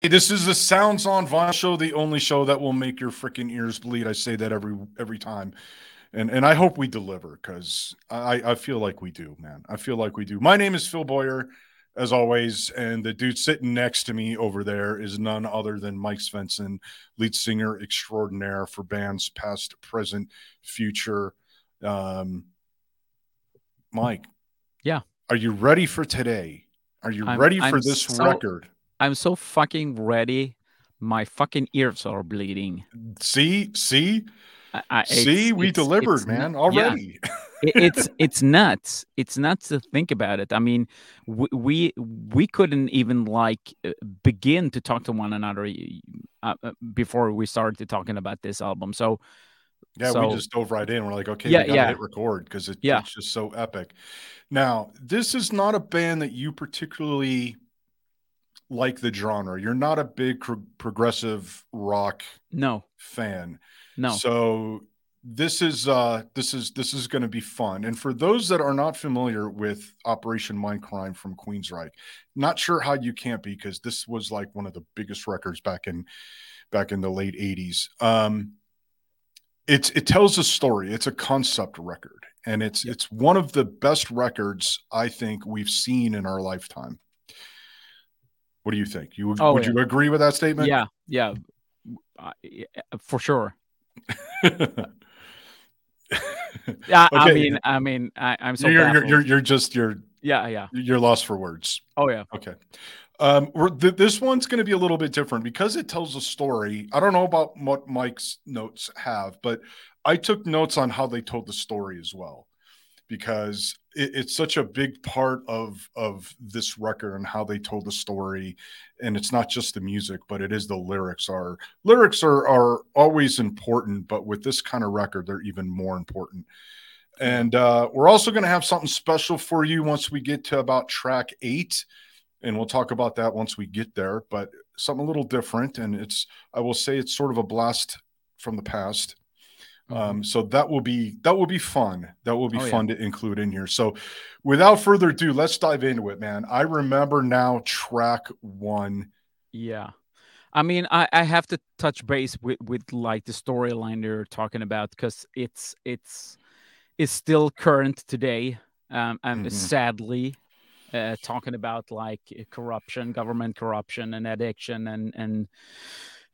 Hey, this is the Sounds on Vinyl show, the only show that will make your freaking ears bleed. I say that every every time, and and I hope we deliver because I I feel like we do, man. I feel like we do. My name is Phil Bowyer, as always, and the dude sitting next to me over there is none other than Mike Svensson, lead singer extraordinaire for bands past, present, future. Um, Mike, yeah, are you ready for today? Are you I'm- ready for I'm this so- record? I'm so fucking ready. My fucking ears are bleeding. See, see, I, I, see, we delivered, man, yeah. already. It- it's it's nuts. It's nuts to think about it. I mean, we we, we couldn't even like uh, begin to talk to one another uh, uh, before we started talking about this album. So Yeah, So- we just dove right in. We're like, okay, Yeah, we gotta yeah. hit record because it, Yeah. it's just so epic. Now, this is not a band that you particularly like the genre. You're not a big pro- progressive rock no, fan. no. So this is uh this is this is going to be fun. And for those that are not familiar with Operation Mindcrime from Queensryche, not sure how you can't be because this was like one of the biggest records back in back in the late 80s. Um it's it tells a story. It's a concept record and it's it's one of the best records I think we've seen in our lifetime. What do you think? You Oh, would yeah. you agree with that statement? yeah, yeah, uh, yeah, for sure. Yeah, I mean, I mean, I, I'm so you're, you're, you're, you're just you're yeah, yeah. you're lost for words. Oh yeah. Okay. Um, we're, th- this one's going to be a little bit different because it tells a story. I don't know about what Mike's notes have, but I took notes on how they told the story as well, because it, it's such a big part of of this record and how they told the story. And it's not just the music, but it is the lyrics. Are lyrics are are always important, but with this kind of record, they're even more important. And uh, we're also going to have something special for you once we get to about track eight and we'll talk about that once we get there but something a little different and it's i will say it's sort of a blast from the past um, so that will be that will be fun that will be Mm-hmm. Oh, yeah. fun to include in here so without further ado let's dive into it man i remember now track one Yeah. I mean, I, I have to touch base with, with like the storyline they're talking about because it's it's it's still current today. Um, and Mhm. sadly, uh, talking about like corruption, government corruption, and addiction, and and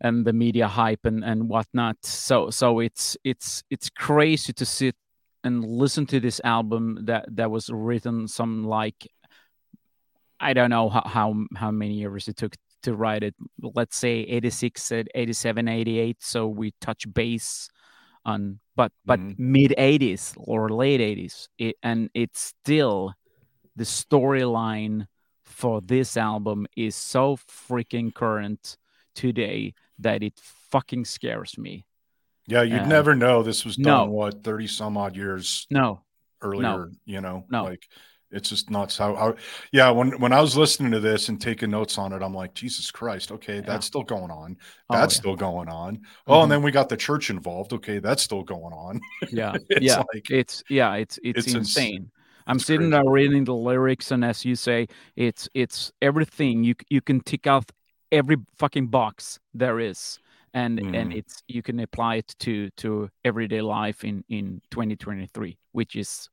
and the media hype and and whatnot. So so it's it's it's crazy to sit and listen to this album that that was written some like I don't know how, how how many years it took to write it. Let's say 86, uh, 87, 88. So we touch base on but but Mhm. mid 80s or late 80s. It, and it's still the storyline for this album is so freaking current today that it fucking scares me. yeah you'd Uh, never know this was done no. what 30 some odd years No, earlier you know No. like it's just nuts how, how yeah when when i was listening to this and taking notes on it i'm like jesus christ okay Yeah. that's still going on Oh, that's yeah. still going on oh Mhm. and then we got the church involved okay that's still going on yeah, it's yeah. like it's yeah it's it's, It's ins- insane i'm it's sitting crazy. there reading the lyrics and as you say it's it's everything you you can tick off every fucking box there is. And and Mhm. it's you can apply it to to everyday life in in 2023 which is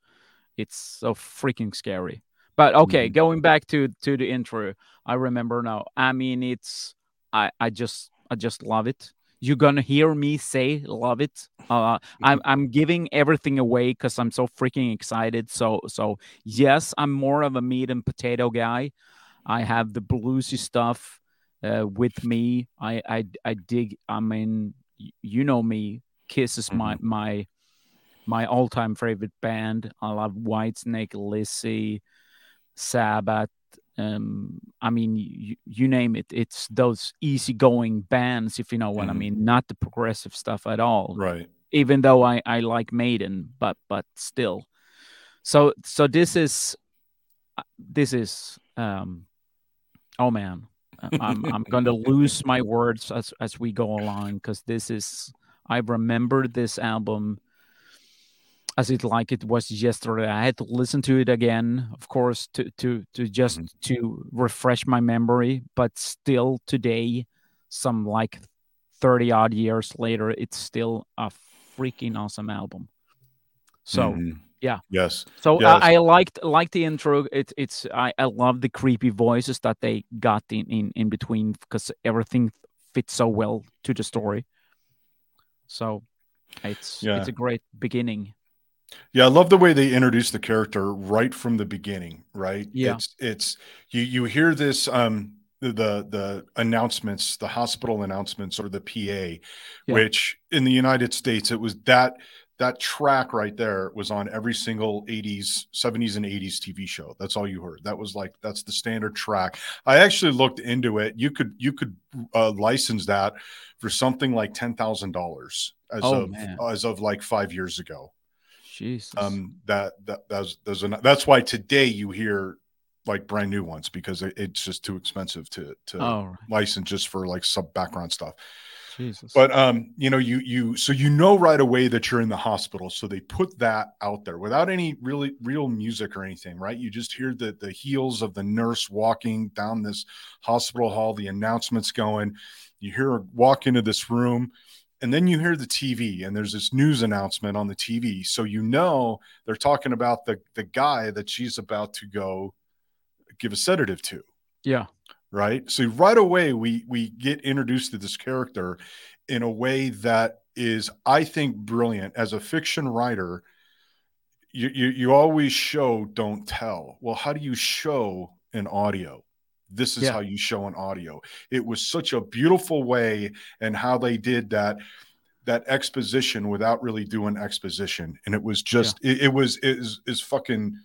it's so freaking scary. But okay Mhm. going back to to the intro i remember now i mean it's i i just i just love it. You're gonna hear me say love it. Uh i'm i'm giving everything away because i'm so freaking excited. So so yes i'm more of a meat and potato guy. I have the bluesy stuff uh, with me i i i dig i mean you know me kiss is my my my all-time favorite band i love whitesnake lizzy sabbath um i mean you, you name it it's those easygoing bands if you know what i Mhm. mean not the progressive stuff at all right even though I, I like Maiden, but but still. So so this is uh, this is um oh man. I'm I'm going to lose my words as as we go along because this is I remember this album as it like it was yesterday. I had to listen to it again, of course, to to to just Mhm. to refresh my memory. But still, today, some like thirty odd years later, it's still a freaking awesome album. So Mhm. Yeah. Yes. so Yes. I, I liked liked the intro. It, it's I, I love the creepy voices that they got in in, in between because everything fits so well to the story. So it's Yeah. it's a great beginning. Yeah, I love the way they introduce the character right from the beginning, right? Yeah. It's it's you you hear this um the the, the announcements, the hospital announcements or the PA, Yeah. which in the United States it was that that track right there was on every single 80s, 70s and 80s TV show. That's all you heard. That was like that's the standard track. I actually looked into it. You could you could uh, license that for something like $10,000 as Oh, of man. as of like 5 years ago Jesus. um that that that's there's an, that's why today you hear like brand new ones because it, it's just too expensive to to oh right. license just for like sub background stuff Jesus. but um you know you you so you know right away that you're in the hospital so they put that out there without any really real music or anything right you just hear the the heels of the nurse walking down this hospital hall the announcements going you hear her walk into this room and then you hear the TV and there's this news announcement on the TV so you know they're talking about the the guy that she's about to go give a sedative to yeah. Right? So right away we we get introduced to this character in a way that is i think brilliant. As a fiction writer you you, you always show don't tell. Well how do you show an audio? This is Yeah. how you show an audio. It was such a beautiful way and how they did that that exposition without really doing exposition. And it was just it, it was it is is fucking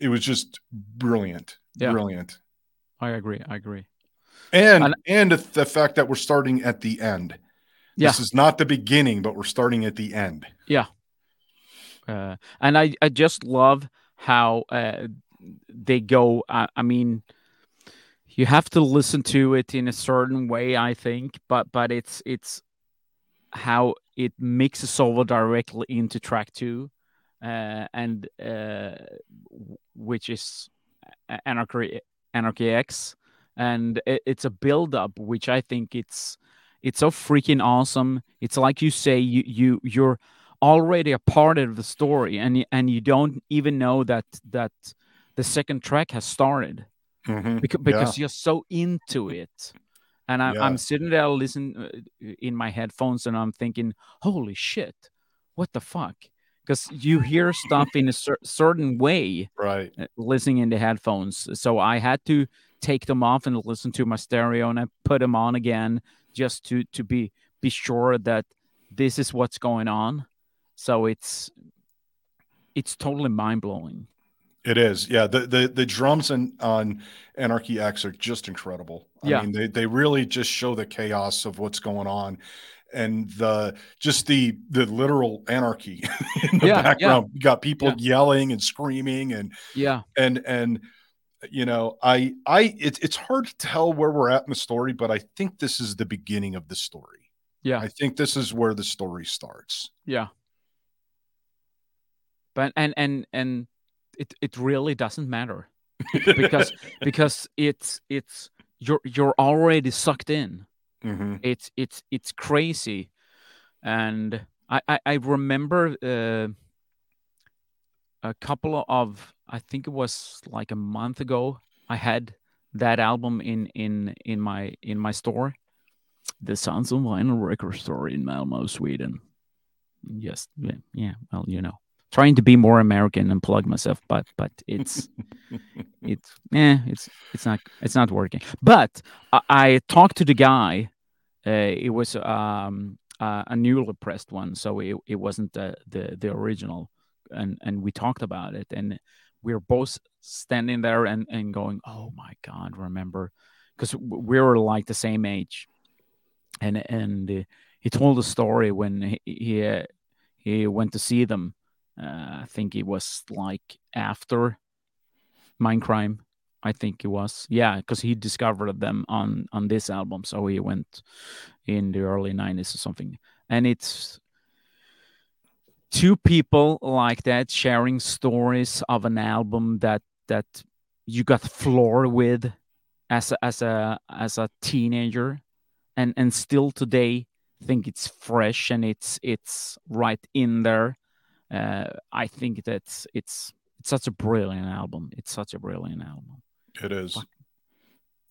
it was just brilliant Yeah. brilliant I agree. I agree. and And- and the fact that we're starting at the end. Yeah. This is not the beginning, but we're starting at the end. Yeah. Uh, and I, I just love how uh, they go. I, I mean, you have to listen to it in a certain way, I think, but but it's it's how it mixes over directly into track two, uh, and uh, which is Anarchy Anarchy X, and it, it's a build up, which I think it's it's so freaking awesome. It's like you say, you you you're already a part of the story and and you don't even know that that the second track has started Mhm. because, because you're so into it and I'm, Yeah. I'm sitting there listening uh, in my headphones and i'm thinking holy shit what the fuck because you hear stuff in a cer- certain way Right. uh, listening in the headphones so i had to take them off and listen to my stereo and i put them on again just to to be be sure that this is what's going on so it's it's totally mind-blowing It is. Yeah. The the the drums and on Anarchy X are just incredible. I Yeah. mean, they they really just show the chaos of what's going on and the just the the literal anarchy in the Yeah, yeah. background. You got people Yeah. yelling and screaming and yeah and and you know i i it's it's hard to tell where we're at in the story but i think this is the beginning of the story yeah i think this is where the story starts Yeah. But and and and it it really doesn't matter because because it's it's you're you're already sucked in. Mhm. It's it's it's crazy, and I I, I remember uh, a couple of I think it was like a month ago. I had that album in in in my in my store, the Sons of Vinyl record store in Malmo, Sweden. Yes, yeah, yeah. Well, you know, trying to be more American and plug myself, but but it's it's eh, it's it's not it's not working. But I, I talked to the guy. Uh, it was um uh, a newly pressed one, so it, it wasn't the, the the original, and and we talked about it, and we were both standing there and and going, oh my god, remember, because we were like the same age, and and uh, he told a story when he he, he went to see them. Uh, I think it was like after Mindcrime. I think it was yeah, because he discovered them on on this album, so he went in the early '90s or something, and it's two people like that sharing stories of an album that that you got floored with as a, as a as a teenager and and still today think it's fresh and it's it's right in there uh, i think that it's it's such a brilliant album it's such a brilliant album It is.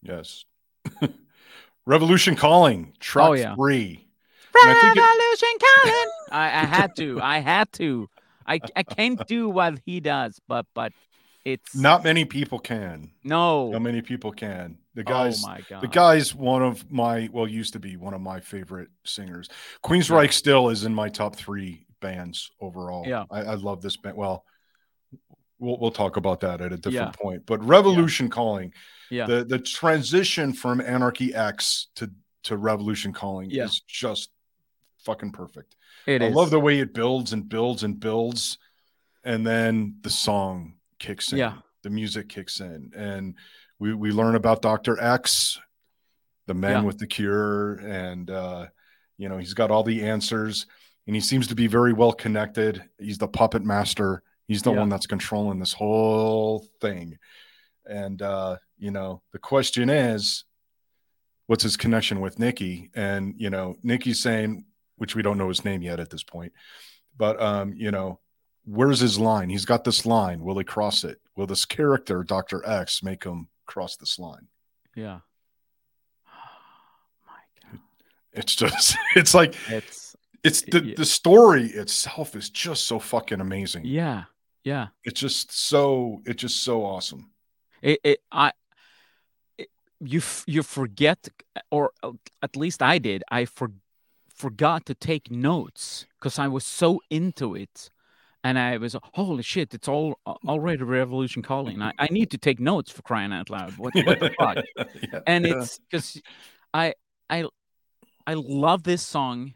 Yes. Revolution Calling, track Oh, yeah. three. And I it- Revolution calling. I, I had to. I had to. I, I can't do what he does, but but it's Not many people can. no. Not many people can. The guys, oh my god. the guy's one of my well, used to be one of my favorite singers. Queensryche still is in my top three bands overall. Yeah. I, I love this band. Well, we'll we'll talk about that at a different Yeah. point. But Revolution Calling, Yeah. the the transition from Anarchy X to to Revolution Calling Yeah. is just fucking perfect. It I is. love the way it builds and builds and builds, and then the song kicks in. Yeah. the music kicks in, and we we learn about Doctor X, the man Yeah. with the cure, and uh, you know he's got all the answers, and he seems to be very well connected. He's the puppet master. He's the Yeah. one that's controlling this whole thing, and uh, you know the question is, what's his connection with Nikki? And you know Nikki's saying which we don't know his name yet at this point. But um, you know, where's his line? He's got this line. Will he cross it? Will this character, Dr. X, make him cross this line? Yeah. my god. It's just it's like It's it's the, Yeah. the story itself is just so fucking amazing. yeah. Yeah. It's just so it's just so awesome. It, it I it, you f- you forget or at least I did. I for, forgot to take notes cuz I was so into it. And I was holy shit! It's all already Revolution Calling. I, I need to take notes for crying out loud. What, what the fuck? Yeah. and it's because I I I love this song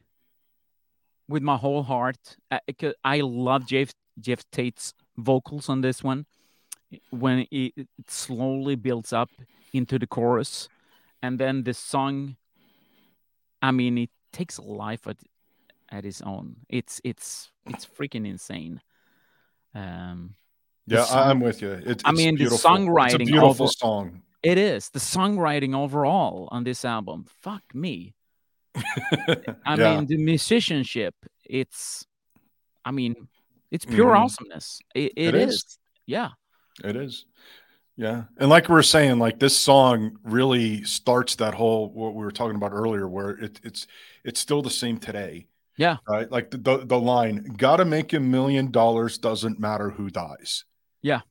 with my whole heart. Uh, 'cause I love Geoff Geoff Tate's vocals on this one when it, it slowly builds up into the chorus, and then the song. I mean, it takes life at at its own. It's it's it's freaking insane. Um, yeah, song- I, I'm with you. It, I it's mean, the beautiful. It's a songwriting beautiful over- song. it is the songwriting overall on this album. Fuck me. I Yeah. mean, the musicianship. It's, I mean, it's pure Mhm. awesomeness. It, It it is. is. Yeah. It is. Yeah. And like we were saying, like this song really starts that whole what we were talking about earlier, where it, it's it's still the same today. Yeah. Right. Like the the, the line, gotta make a million dollars, doesn't matter who dies. Yeah.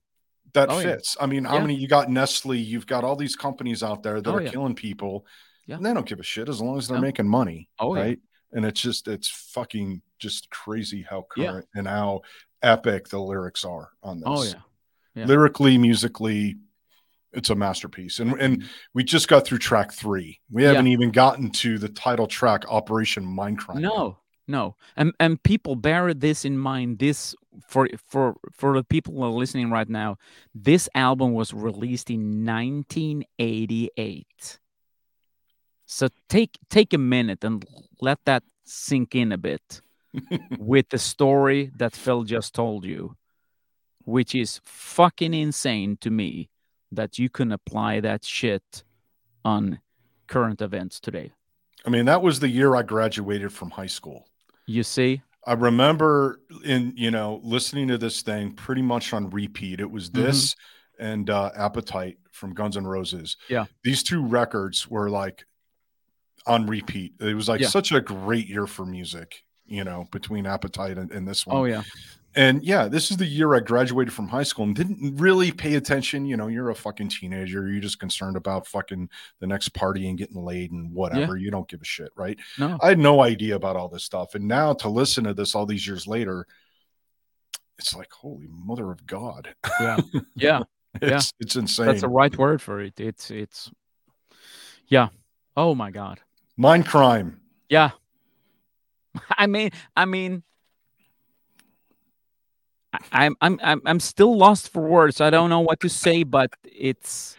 That Oh, yeah. fits. I mean, how Yeah. many you got Nestle, you've got all these companies out there that Oh, are yeah. killing people. Yeah. And they don't give a shit as long as they're No. making money. Oh, yeah. And it's just it's fucking just crazy how Yeah. current and how epic the lyrics are on this Oh yeah. Yeah. lyrically, musically, it's a masterpiece. And and Mhm. we just got through track three. We haven't even gotten to the title track, Operation Mindcrime. No, no, and and people bear this in mind. This for for for the people who are listening right now. This album was released in 1988. So take take a minute and let that sink in a bit with the story that Phil just told you, which is fucking insane to me that you can apply that shit on current events today. I mean, that was the year I graduated from high school. You see? I remember in you know listening to this thing pretty much on repeat. It was Mm-hmm. this and uh, Appetite from Guns N' Roses. Yeah. these two records were like on repeat. It was like Yeah. such a great year for music. You know, between Appetite and, and this one. Oh yeah. And yeah, this is the year I graduated from high school and didn't really pay attention. You know, you're a fucking teenager. You're just concerned about fucking the next party and getting laid and whatever. You don't give a shit, right? No. I had no idea about all this stuff. And now to listen to this all these years later, it's like, holy mother of God. Yeah. Yeah. it's it's insane. That's the right word for it. It's it's yeah. Oh my god. Mind crime. Yeah. I mean I mean I'm I'm I'm I'm still lost for words. I don't know what to say, but it's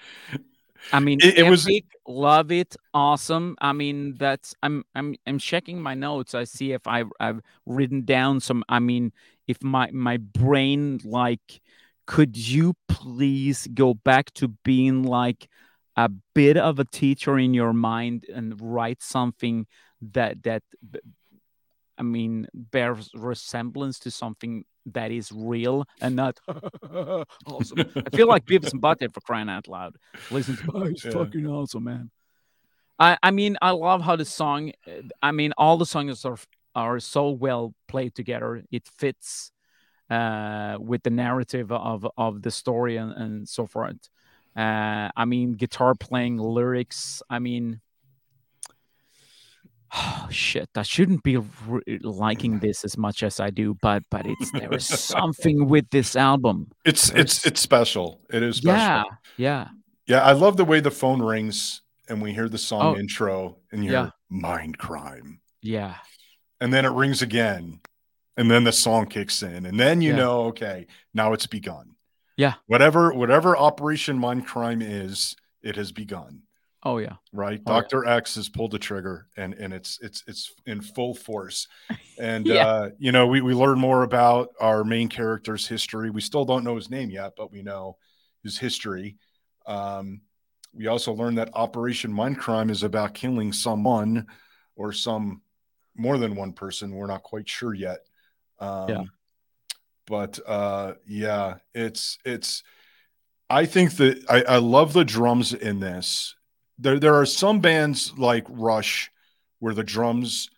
I mean, It- it was- love it, awesome. I mean, that's I'm I'm I'm checking my notes. I see if I've I've written down some. I mean, if my my brain like, could you please go back to being like a bit of a teacher in your mind and write something that that I mean bears resemblance to something that is real and not awesome. I feel like Beavis and Butthead for crying out loud. Listen to oh, it's Yeah. fucking awesome, man. I I mean I love how the song. I mean all the songs are are so well played together. It fits uh, with the narrative of of the story and, and so forth. Uh, I mean guitar playing, lyrics. I mean. Oh, shit, I shouldn't be re- liking this as much as I do, but but it's there is something with this album. It's it's it's special. It is special. Yeah, yeah, Yeah, I love the way the phone rings and we hear the song Oh. intro and you Yeah. hear mind crime. yeah, And then it rings again. And then the song kicks in. And then you Yeah. know, okay, now it's begun. Yeah. Whatever whatever Operation Mindcrime is, it has begun. oh yeah, Right. Oh, yeah. Dr. X has pulled the trigger and and it's it's it's in full force. And Yeah. uh, you know, we, we learn more about our main character's history. We still don't know his name yet, but we know his history. Um, we also learn that Operation Mindcrime is about killing someone or some more than one person. We're not quite sure yet. Um, Yeah. But uh, yeah, it's it's. I think that I, I love the drums in this. There there are some bands like Rush where the drums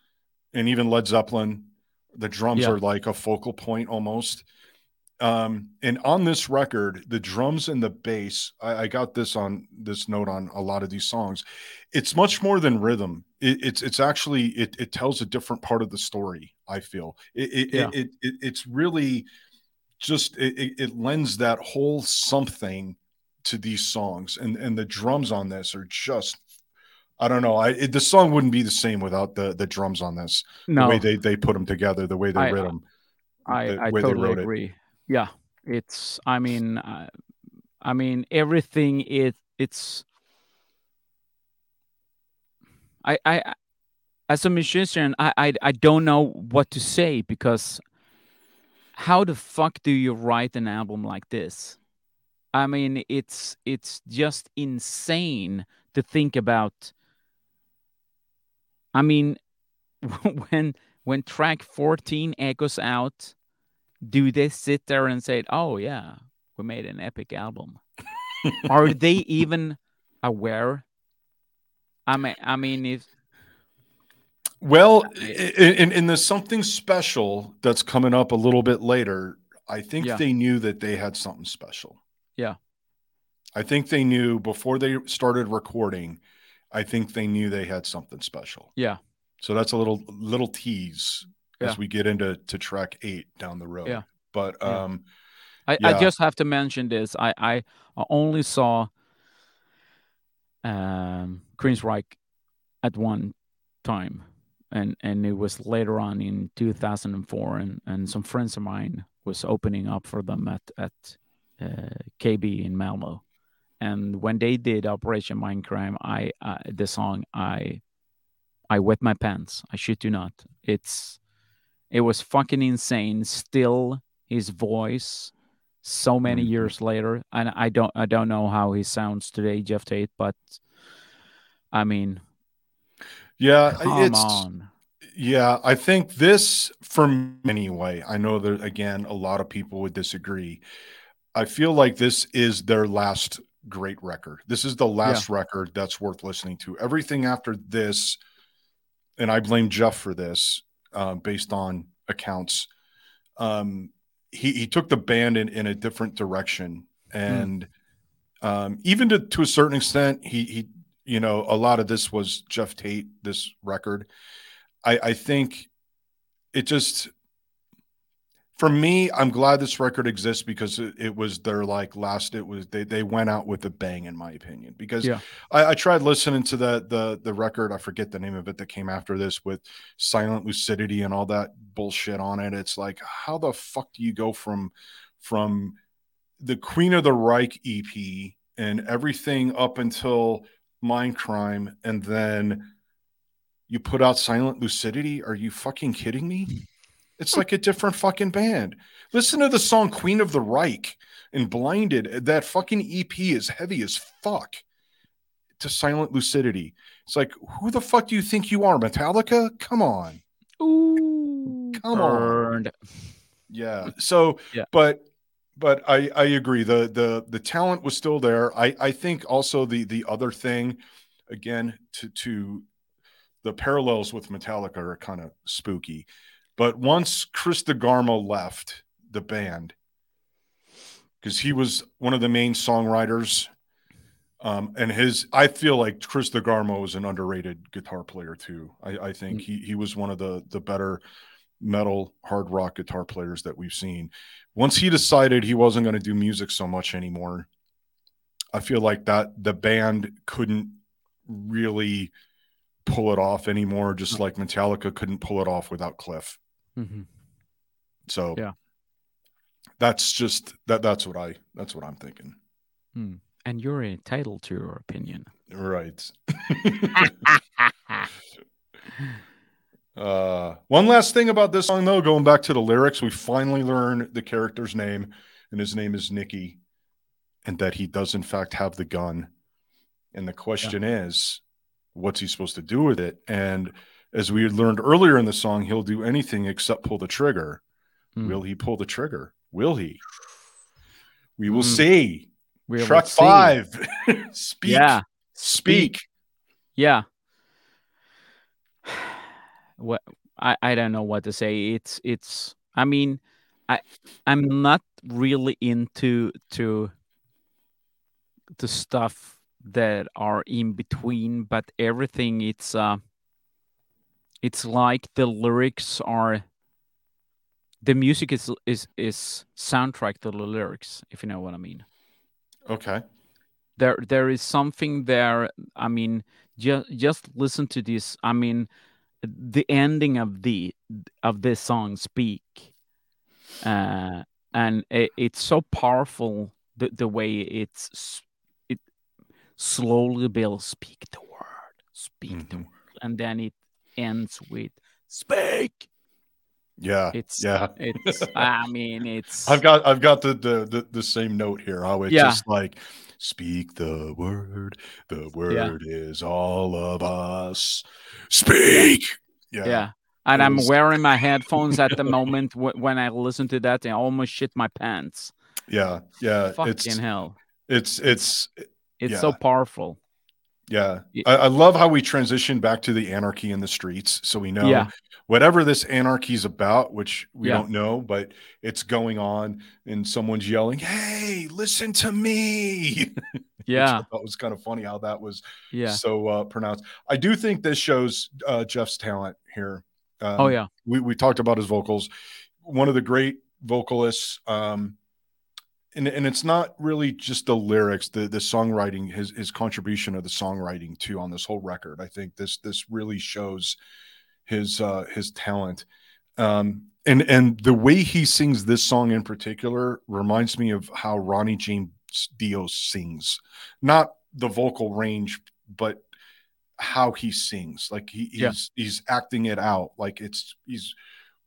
and even Led Zeppelin, the drums Yeah. are like a focal point almost. Um, and on this record, the drums and the bass, I, I got this on this note on a lot of these songs. It's much more than rhythm. It, it's it's actually it, it tells a different part of the story. I feel it it, Yeah. it, it, it's really just it, it, lends that whole something to these songs, and and the drums on this are just. I don't know. I it, the song wouldn't be the same without the the drums on this. The way they they put them together, the way they I- them. I the I totally wrote it. agree. Yeah, it's. I mean, uh, I mean everything. It it's. I I as a musician, I, I I don't know what to say because how the fuck do you write an album like this? I mean, it's it's just insane to think about. I mean, when when track 14 echoes out, do they sit there and say, "Oh yeah, we made an epic album"? Are they even aware? I mean, I mean, if Well, I- i- and, and there's something special that's coming up a little bit later. I think Yeah. they knew that they had something special. Yeah. I think they knew before they started recording. I think they knew they had something special. Yeah. So that's a little little tease Yeah. as we get into to track eight down the road. Yeah. But Yeah. um, I, Yeah. I just have to mention this. I, I only saw um Queensryche at one time. And and it was later on in 2004 and and some friends of mine was opening up for them at at uh, KB in Malmo and when they did Operation Mindcrime I uh, the song I I wet my pants. I shit you not. It's it was fucking insane. Still his voice so many Mhm. years later and i don't i don't know how he sounds today geoff tate but i mean yeah, it's on Yeah, I think this, for me anyway, I know that again, a lot of people would disagree. I feel like this is their last great record. This is the last record that's worth listening to. Everything after this, and I blame Geoff for this, uh, based on accounts. Um, he he took the band in in a different direction, and um, even to to a certain extent, he he you know a lot of this was Geoff Tate. This record. I, I think it just for me, I'm glad this record exists because it, it was their like last. It was they they went out with a bang, in my opinion. Because Yeah. I, I tried listening to the the the record. I forget the name of it that came after this with Silent Lucidity and all that bullshit on it. It's like how the fuck do you go from from the Queen of the Reich EP and everything up until Mindcrime, and then you put out Silent Lucidity. Are you fucking kidding me? It's like a different fucking band. Listen to the song Queen of the Reich and Blinded. That fucking EP is heavy as fuck. To Silent Lucidity. It's like, who the fuck do you think you are? Metallica? Come on. Ooh, Come burned. on. Yeah. So, Yeah. but but I I agree. The the the talent was still there. I I think also the the other thing, again, to to the parallels with Metallica are kind of spooky. But once Chris DeGarmo left the band, because he was one of the main songwriters, um, and his I feel like Chris DeGarmo is an underrated guitar player too. I, I think he he was one of the the better metal hard rock guitar players that we've seen. Once he decided he wasn't going to do music so much anymore, I feel like that the band couldn't really pull it off anymore, just like Metallica couldn't pull it off without Cliff. Mhm. So Yeah. that's just that that's what I that's what I'm thinking. And you're entitled to your opinion. Right. Uh, one last thing about this song, though, going back to the lyrics, we finally learn the character's name, and his name is Nikki, and that he does, in fact, have the gun. And the question is, what's he supposed to do with it? And as we had learned earlier in the song, he'll do anything except pull the trigger. Mm. Will he pull the trigger? Will he? We will Mm. see. We will Track see. five. speak. Yeah. Speak. Yeah. What I, I don't know what to say. It's it's I mean I I'm not really into to the stuff that are in between, but everything it's uh it's like the lyrics are the music is is is soundtrack to the lyrics, if you know what I mean Okay. there there is something there i mean just just listen to this i mean the ending of the of this song speak uh and it, it's so powerful the, the way it's it slowly builds speak the word speak the Mhm. word and then it ends with speak Yeah. it's yeah. it's i mean it's I've got I've got the the the, the same note here. How it's Yeah. just like speak the word. The word is all of us. Speak. Yeah. Yeah. And I'm wearing my headphones at the moment wh- when I listen to that and I almost shit my pants. Yeah. Yeah. Fucking It's hell. it's it's It's so powerful. Yeah. I, I love how we transition back to the anarchy in the streets. So we know Yeah. whatever this anarchy is about, which we Yeah. don't know, but it's going on and someone's yelling, Hey, listen to me. Yeah. I thought was kind of funny how that was Yeah. so uh, pronounced. I do think this shows uh, Geoff's talent here. Um, Oh, yeah. we we talked about his vocals. One of the great vocalists, um, and and it's not really just the lyrics, the the songwriting, his his contribution of the songwriting too on this whole record. I think this this really shows his uh, his talent. Um, and and the way he sings this song in particular reminds me of how Ronnie James Dio sings, not the vocal range, but how he sings. Like he, he's Yeah. he's acting it out. Like it's he's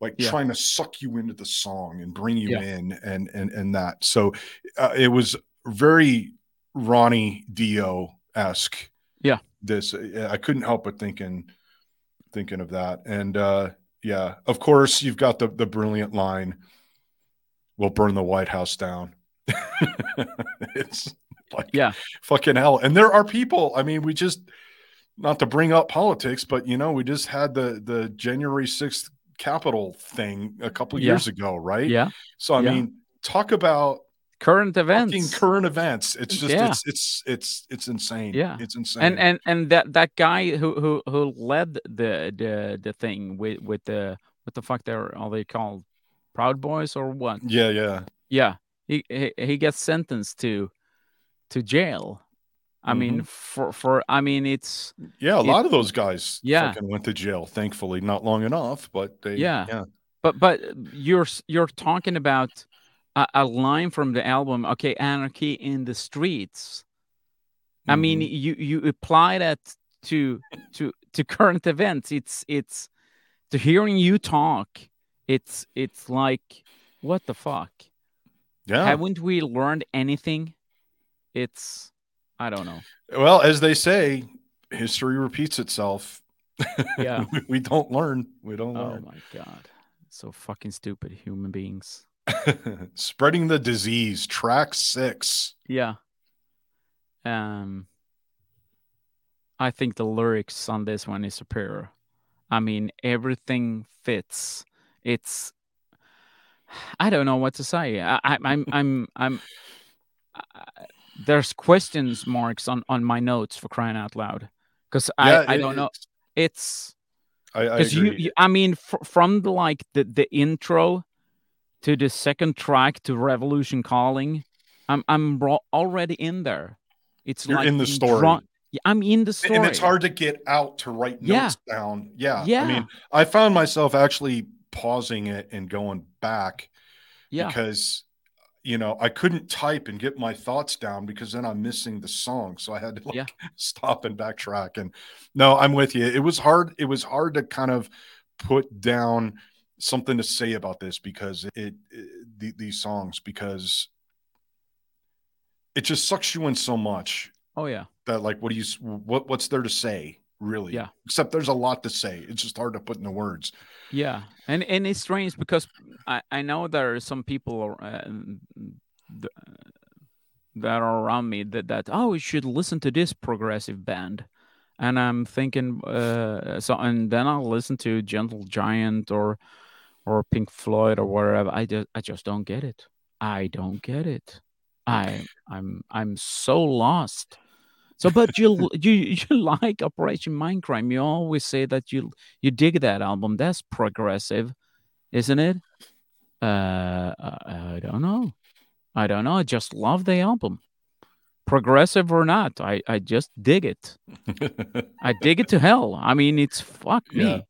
like Yeah. trying to suck you into the song and bring you Yeah. in and and and that. So uh, it was very Ronnie Dio esque. Yeah. This I couldn't help but thinking thinking of that. And uh yeah, of course you've got the the brilliant line, we'll burn the White House down. it's like Yeah. fucking hell. And there are people, I mean, we just not to bring up politics, but you know, we just had the the January 6th Capitol thing a couple Yeah. years ago, right? Yeah. So I Yeah. mean, talk about Current events. current events. It's just Yeah. it's it's it's it's insane. Yeah. It's insane. and and and that that guy who who who led the the the thing with with the what the fuck they're are they called proud boys or what yeah, yeah. yeah he he, he gets sentenced to to jail i mean for for i mean it's Yeah, a It- lot of those guys Yeah. fucking went to jail, thankfully. Not long enough, but they Yeah. yeah. but but you're you're talking about a, a line from the album okay anarchy in the streets I mean, Mhm. you you apply that to to to current events. It's it's to hearing you talk. It's it's like what the fuck? yeah. Haven't we learned anything? It's I don't know. well, as they say, history repeats itself. Yeah. we don't learn. We don't Oh learn. my god, so fucking stupid human beings. Spreading the disease, track six. Yeah. Um I think the lyrics on this one is superior. I mean, everything fits. It's I don't know what to say. I, I, I'm I'm I'm I- there's questions marks on on my notes for crying out loud because Yeah, I I don't know. it's- It's I, I because you, you I mean fr- from the like the the intro to the second track to Revolution Calling, I'm I'm already in there. It's You're like in the story. drawn- Yeah, I'm in the story. and it's hard to get out to write Yeah. notes down. Yeah. Yeah. I mean, I found myself actually pausing it and going back Yeah, because you know I couldn't type and get my thoughts down because then I'm missing the song. So I had to like Yeah. stop and backtrack. And no, I'm with you. It was hard. It was hard to kind of put down something to say about this because it, it the, these songs because it just sucks you in so much oh yeah, that like what do you what what's there to say really Yeah. except there's a lot to say it's just hard to put into words yeah, and and it's strange because I I know there are some people uh, that are around me that that oh you should listen to this progressive band, and I'm thinking uh so and then I'll listen to Gentle Giant or or Pink Floyd or whatever. I just I just don't get it. I don't get it. I I'm I'm so lost. So, but you you you like Operation Mindcrime. You always say that you you dig that album. That's progressive, isn't it? Uh, I I don't know. I don't know. I just love the album, progressive or not. I I just dig it. I dig it to hell. I mean, it's fuck me. Yeah.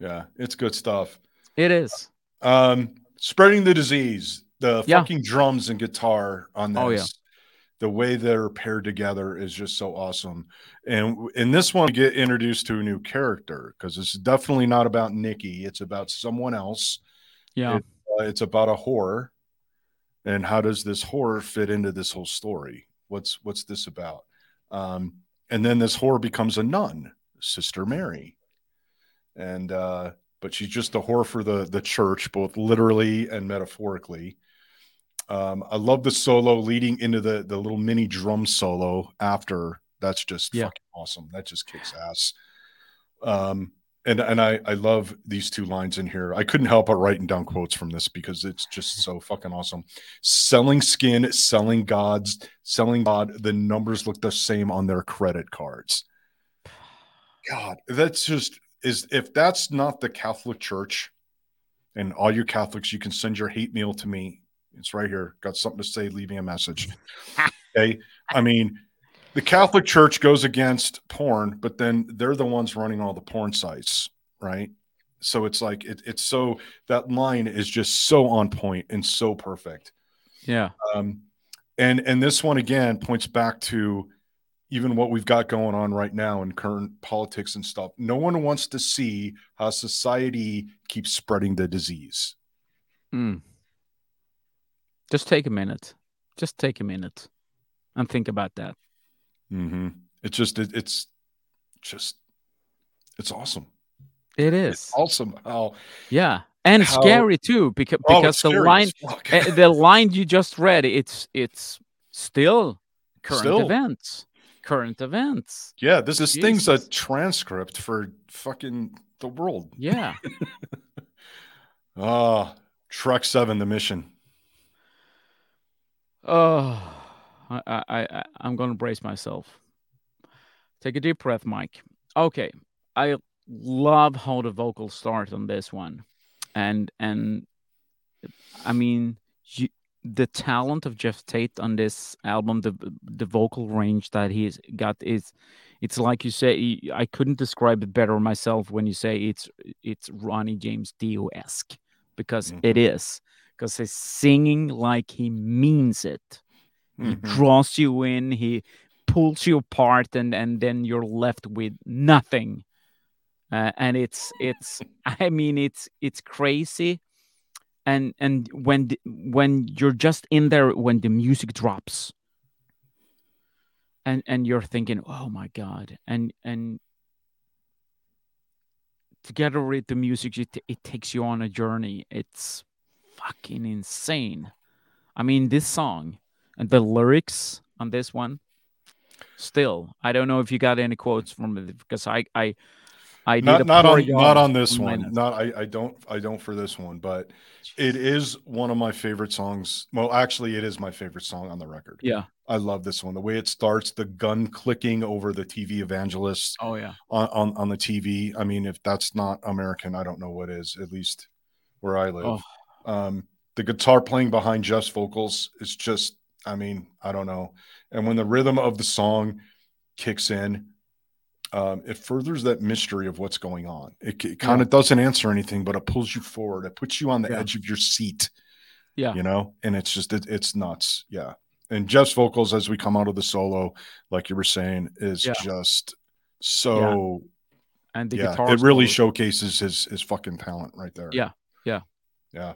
yeah it's good stuff It is. um spreading the disease the Yeah. fucking drums and guitar on this Oh, yeah. The way they're paired together is just so awesome. And in this one we get introduced to a new character because it's definitely not about nikki it's about someone else. Yeah. It- uh, it's about a horror and how does this horror fit into this whole story? What's what's this about? Um and then this horror becomes a nun sister mary. And uh but she's just a whore for the the church both literally and metaphorically um i love the solo leading into the the little mini drum solo after that's just Yeah. fucking awesome that just kicks ass um and and I I love these two lines in here. I couldn't help but writing down quotes from this because it's just so fucking awesome. Selling skin, selling gods, selling God. The numbers look the same on their credit cards. God, that's just is if that's not the Catholic Church, and all you Catholics, you can send your hate mail to me. It's right here. Got something to say? Leave me a message. Okay. I mean, the Catholic Church goes against porn, but then they're the ones running all the porn sites, right? So it's like it, it's so that line is just so on point and so perfect. Yeah. Um, and and this one again points back to even what we've got going on right now in current politics and stuff. No one wants to see how society keeps spreading the disease. Mm. Just take a minute. Just take a minute and think about that. Mm-hmm. It's just it, it's just it's awesome. It It's awesome how Yeah. And how- scary too because oh, because the line eh, the line you just read it's it's still current Still. events. Current events. yeah, this this thing's a transcript for fucking the world. Yeah. Ah, Truck Seven, the mission. Oh, I, I, I, I'm going to brace myself. Take a deep breath, Mike. Okay, I love how the vocals start on this one, and and I mean, you, the talent of Geoff Tate on this album, the the vocal range that he's got is, it's like you say. I couldn't describe it better myself when you say it's it's Ronnie James Dio esque because Mhm. it is because he's singing like he means it. He Mhm. draws you in. He pulls you apart, and and then you're left with nothing. Uh, and it's it's. I mean, it's it's crazy. And and when when you're just in there when the music drops, and and you're thinking, oh my god, and and together with the music, it, it takes you on a journey. It's fucking insane. I mean, this song and the lyrics on this one, still, I don't know if you got any quotes from it because I I I not not on not on this one. Not I, I don't I don't for this one, but it is one of my favorite songs. Well, actually, it is my favorite song on the record. Yeah. I love this one. The way it starts, the gun clicking over the TV evangelist Oh yeah. on, on, on the TV. I mean, if that's not American, I don't know what is, at least where I live. Oh. Um, the guitar playing behind Geoff's vocals is just, I mean, I don't know. And when the rhythm of the song kicks in, um, it furthers that mystery of what's going on. It, it kind of doesn't answer anything, but it pulls you forward. It puts you on the Yeah. edge of your seat, Yeah. you know, and it's just, it, it's nuts. Yeah. And Geoff's vocals as we come out of the solo, like you were saying, is Yeah. just so And the yeah, guitar it really showcases his his fucking talent right there. Yeah, yeah. yeah.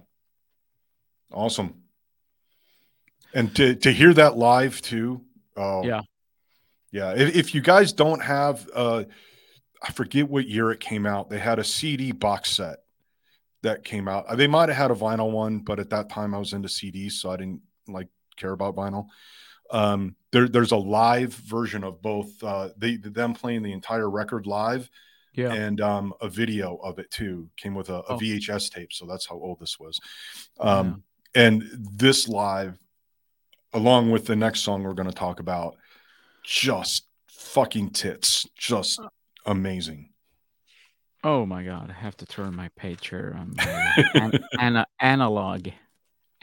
Awesome. And to to hear that live too. Oh, Yeah. yeah. If, if you guys don't have, uh, I forget what year it came out. They had a CD box set that came out. They might have had a vinyl one, but at that time I was into CDs, so I didn't like care about vinyl. Um, there, there's a live version of both. Uh, they them playing the entire record live, Yeah. and um, a video of it too came with a, a Oh. VHS tape. So that's how old this was. Um, And this live, along with the next song we're going to talk about, just fucking tits, just Uh. amazing. Oh my god, I have to turn my page here. on my an, ana- analog,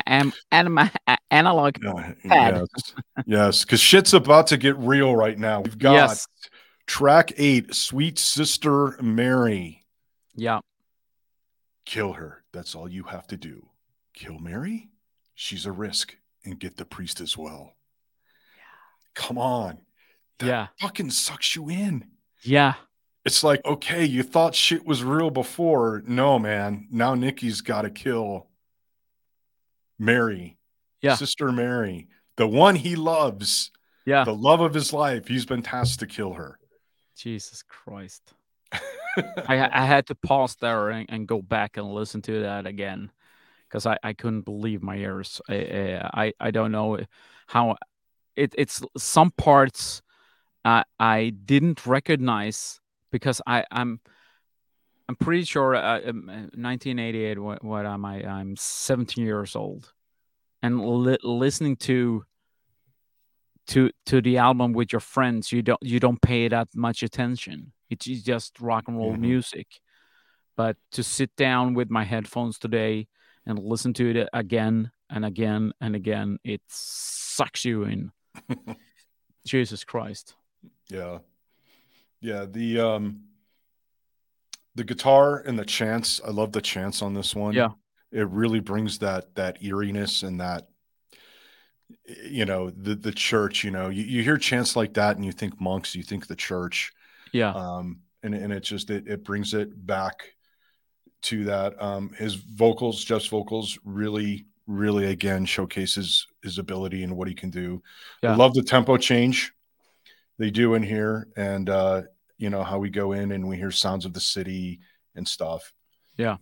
Am, a- analog. Bad. yes, yes, because shit's about to get real right now. We've got Yes. track eight, "Sweet Sister Mary." Yeah. Kill her. That's all you have to do. Kill Mary? She's a risk. And get the priest as well. Come on. That Yeah. fucking sucks you in. Yeah. It's like, okay, you thought shit was real before. No, man. Now Nikki's got to kill Mary. Yeah. Sister Mary. The one he loves, Yeah. the love of his life. He's been tasked to kill her. Jesus Christ. I, I had to pause there and, and go back and listen to that again because I, I couldn't believe my ears. I, I, I don't know how it, it's some parts I I didn't recognize because I, I'm I'm pretty sure uh, um, uh, 1988. What, what am I? I'm 17 years old, and li- listening to to to the album with your friends, you don't you don't pay that much attention. It's just rock and roll Mhm. music. But to sit down with my headphones today and listen to it again and again and again, it sucks you in. Jesus Christ. Yeah. Yeah, the um the guitar and the chants, I love the chants on this one. Yeah. It really brings that that eeriness and that you know, the the church, you know, you, you hear chants like that and you think monks, you think the church. Yeah. Um and and it just it it brings it back to that. Um his vocals, Geoff's vocals really really again showcases his ability and what he can do. I Yeah. love the tempo change they do in here and uh you know how we go in and we hear sounds of the city and stuff Yeah.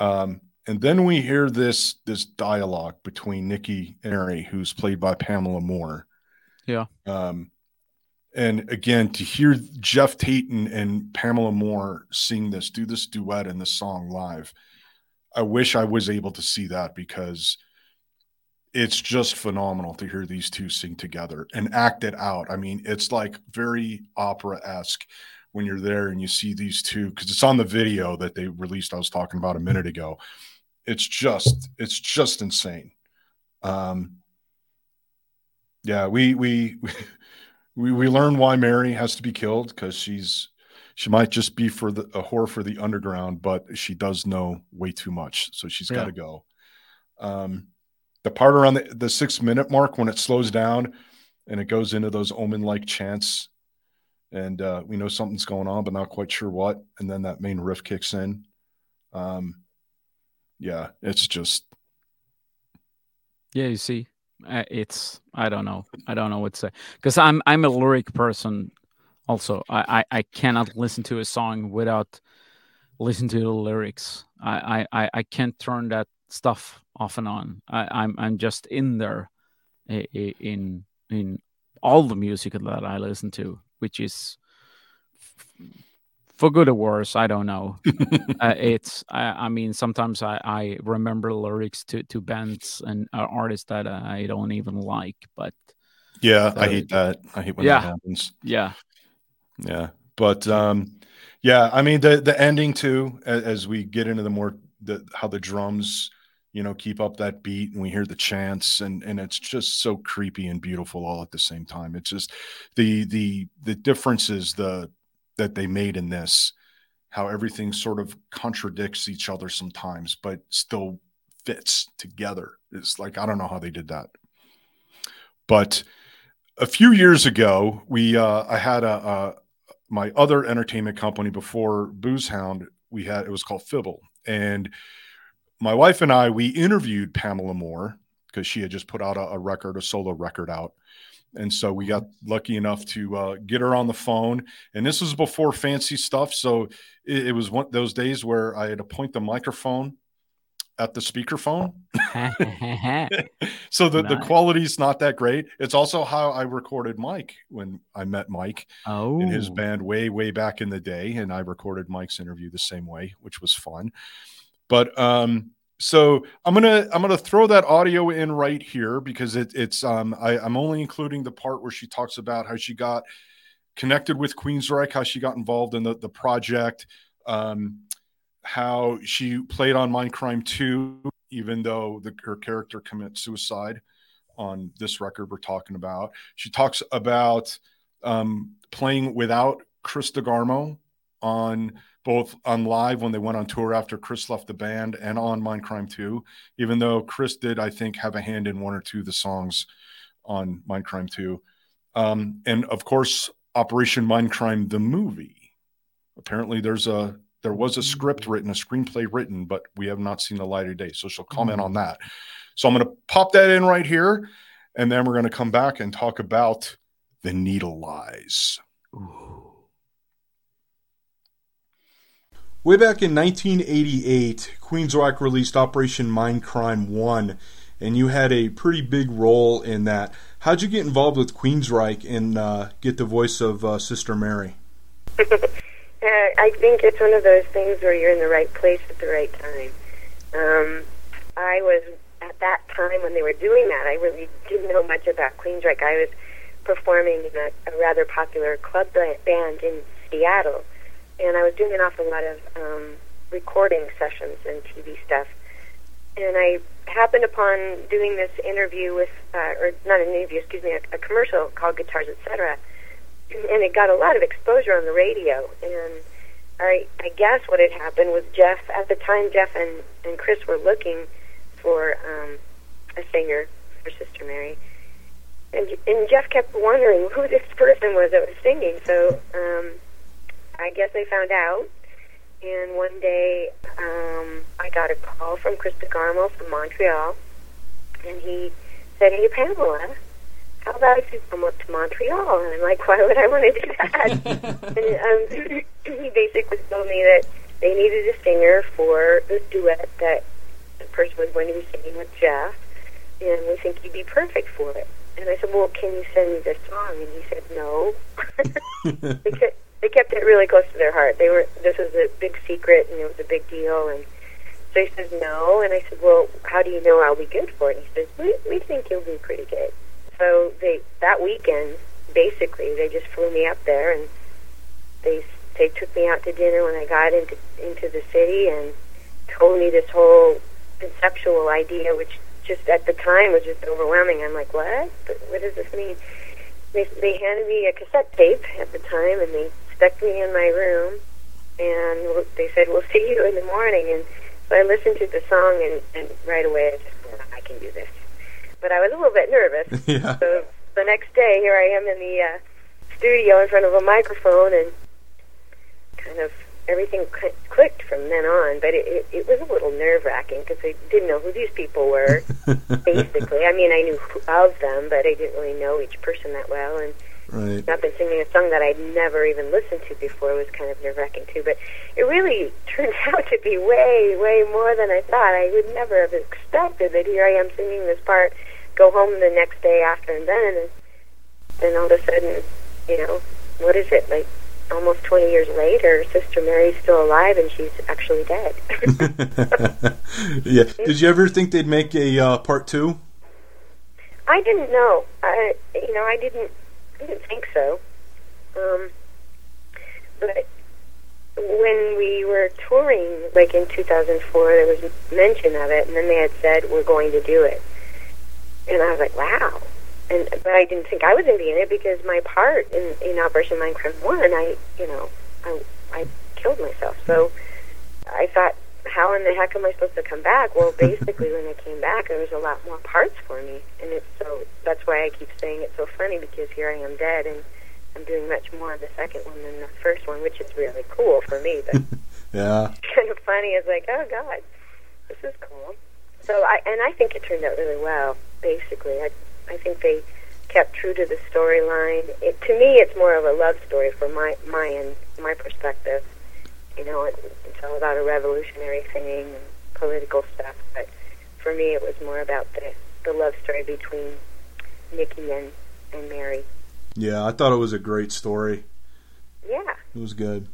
um and then we hear this this dialogue between nikki and mary who's played by pamela moore Yeah. um and again to hear Geoff Tatum and pamela moore sing this do this duet and this song live i wish i was able to see that because it's just phenomenal to hear these two sing together and act it out. I mean, it's like very opera esque when you're there and you see these two because it's on the video that they released. I was talking about a minute ago. It's just, it's just insane. Um, yeah, we we we we we learn why Mary has to be killed because she's she might just be for the a whore for the underground, but she does know way too much, so she's got to go. Um, the part around the, the six minute mark when it slows down and it goes into those omen like chants and uh, we know something's going on but not quite sure what and then that main riff kicks in um, yeah it's just yeah you see Uh, it's i don't know. I don't know what to say. Because i'm i'm a lyric person also. I, I i cannot listen to a song without listen to the lyrics. I i i can't turn that stuff off and on. I, i'm i'm just in there in in all the music that i listen to which is for good or worse i don't know. Uh, it's I, I, mean sometimes I, I remember lyrics to to bands and uh, artists that i don't even like but yeah i hate that. I hate when yeah, that happens. Yeah. Yeah but um yeah i mean the the ending too as, as we get into the more the how the drums you know keep up that beat and we hear the chants and and it's just so creepy and beautiful all at the same time. It's just the the the differences the that they made in this how everything sort of contradicts each other sometimes but still fits together. It's like i don't know how they did that. But a few years ago we uh i had a, a my other entertainment company before BoozeHound we had it was called fibble. And my wife and I, we interviewed Pamela Moore because she had just put out a, a, record, a solo record out. And so we got lucky enough to uh, get her on the phone. And this was before fancy stuff. So it, it was one those days where I had to point the microphone at the speakerphone. so the, nice. the quality's not that great. It's also how I recorded Mike when I met Mike oh. in his band way, way back in the day. And I recorded Mike's interview the same way, which was fun. But um, so I'm gonna I'm gonna throw that audio in right here because it, it's um, I, I'm only including the part where she talks about how she got connected with Queensryche, how she got involved in the the project, um, how she played on Mindcrime 2, even though the, her character commits suicide on this record we're talking about. She talks about um, playing without Chris DeGarmo on both on live when they went on tour after Chris left the band and on Mindcrime 2, even though Chris did, I think, have a hand in one or two of the songs on Mindcrime 2. Um, and of course, Operation Mindcrime, the movie. Apparently, there's a there was a script written, a screenplay written, but we have not seen the light of day. So she'll comment on that. So I'm going to pop that in right here, and then we're going to come back and talk about the needle lies. Ooh. Way back in 1988, Queensryche released Operation Mindcrime 1, and you had a pretty big role in that. How'd you get involved with Queensryche and uh, get the voice of uh, Sister Mary? uh, I think it's one of those things where you're in the right place at the right time. Um, I was, at that time when they were doing that, I really didn't know much about Queensryche. I was performing in a, a rather popular club band in Seattle and I was doing an awful lot of um, recording sessions and TV stuff. And I happened upon doing this interview with, uh, or not an interview, excuse me, a, a commercial called Guitars Etc. And it got a lot of exposure on the radio. And I, I guess what had happened was Geoff, at the time, Geoff and, and Chris were looking for um, a singer for Sister Mary. And, and Jeff kept wondering who this person was that was singing. So um, I guess they found out. And one day, um, I got a call from Chris DeGarmo from Montreal, and he said, "Hey, Pamela, how about if you come up to Montreal?" And I'm like, "Why would I want to do that?" and um, he basically told me that they needed a singer for the duet that the person was going to be singing with Geoff, and we think you'd be perfect for it. And I said, "Well, can you send me the song?" And he said, "No." because they kept it really close to their heart. They were this was a big secret and it was a big deal and so he says no and I said, Well, how do you know I'll be good for it? And he says, We we think you'll be pretty good. So they that weekend basically they just flew me up there and they they took me out to dinner when I got into into the city and told me this whole conceptual idea which just at the time was just overwhelming. I'm like, What? What does this mean? They, they handed me a cassette tape at the time, and they stuck me in my room, and they said, "We'll see you in the morning." And so I listened to the song, and, and right away I just "I can do this." but I was a little bit nervous. yeah. So the next day, here I am in the uh, studio in front of a microphone, and kind of everything cl- clicked from then on. But it, it, it was a little nerve wracking because I didn't know who these people were. basically, I mean, I knew of them, but I didn't really know each person that well, and Right. up and singing a song that I'd never even listened to before was kind of nerve wracking too. But it really turned out to be way, way more than I thought. I would never have expected that here I am singing this part, go home the next day after and then, and then all of a sudden, you know, what is it like? Almost 20 years later, Sister Mary's still alive and she's actually dead. yeah. Did you ever think they'd make a uh, part two? I didn't know. I, you know, I didn't, I didn't think so. Um, but when we were touring, like in 2004, there was mention of it, and then they had said we're going to do it, and I was like, wow. And but I didn't think I was going to be in it because my part in, in Operation Mindcrime One, I, you know, I, I killed myself. So I thought, how in the heck am I supposed to come back? Well, basically, when I came back, there was a lot more parts for me, and it's so that's why I keep saying it's so funny because here I am dead, and I'm doing much more of the second one than the first one, which is really cool for me. But Yeah. kind of funny. It's like, oh God, this is cool. So I and I think it turned out really well. Basically, I I think they kept true to the storyline. It, to me, it's more of a love story from my my and my perspective. You know, it, it's all about a revolutionary thing and political stuff. But for me, it was more about the the love story between Nikki and and Mary. Yeah. I thought it was a great story. Yeah. It was good.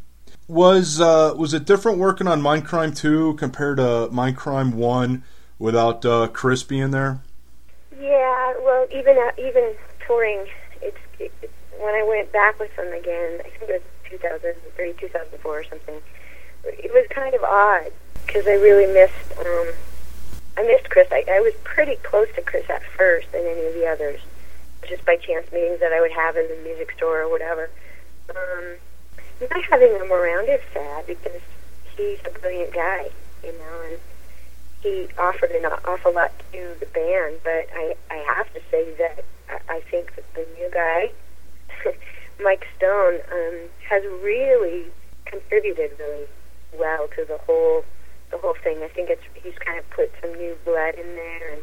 Was uh, was it different working on Mindcrime two compared to Mindcrime one without uh, Chris being there? Yeah, well, even uh, even touring, it's it, it, when I went back with them again. I think it was 2003, 2004 or something. It was kind of odd because I really missed. Um, I missed Chris. I, I was pretty close to Chris at first than any of the others, just by chance meetings that I would have in the music store or whatever. Um, not having him around is sad because he's a brilliant guy, you know, and he offered an awful lot to the band, but I, I have to say that I, I think that the new guy, Mike Stone, um, has really contributed really well to the whole the whole thing. I think it's he's kind of put some new blood in there, and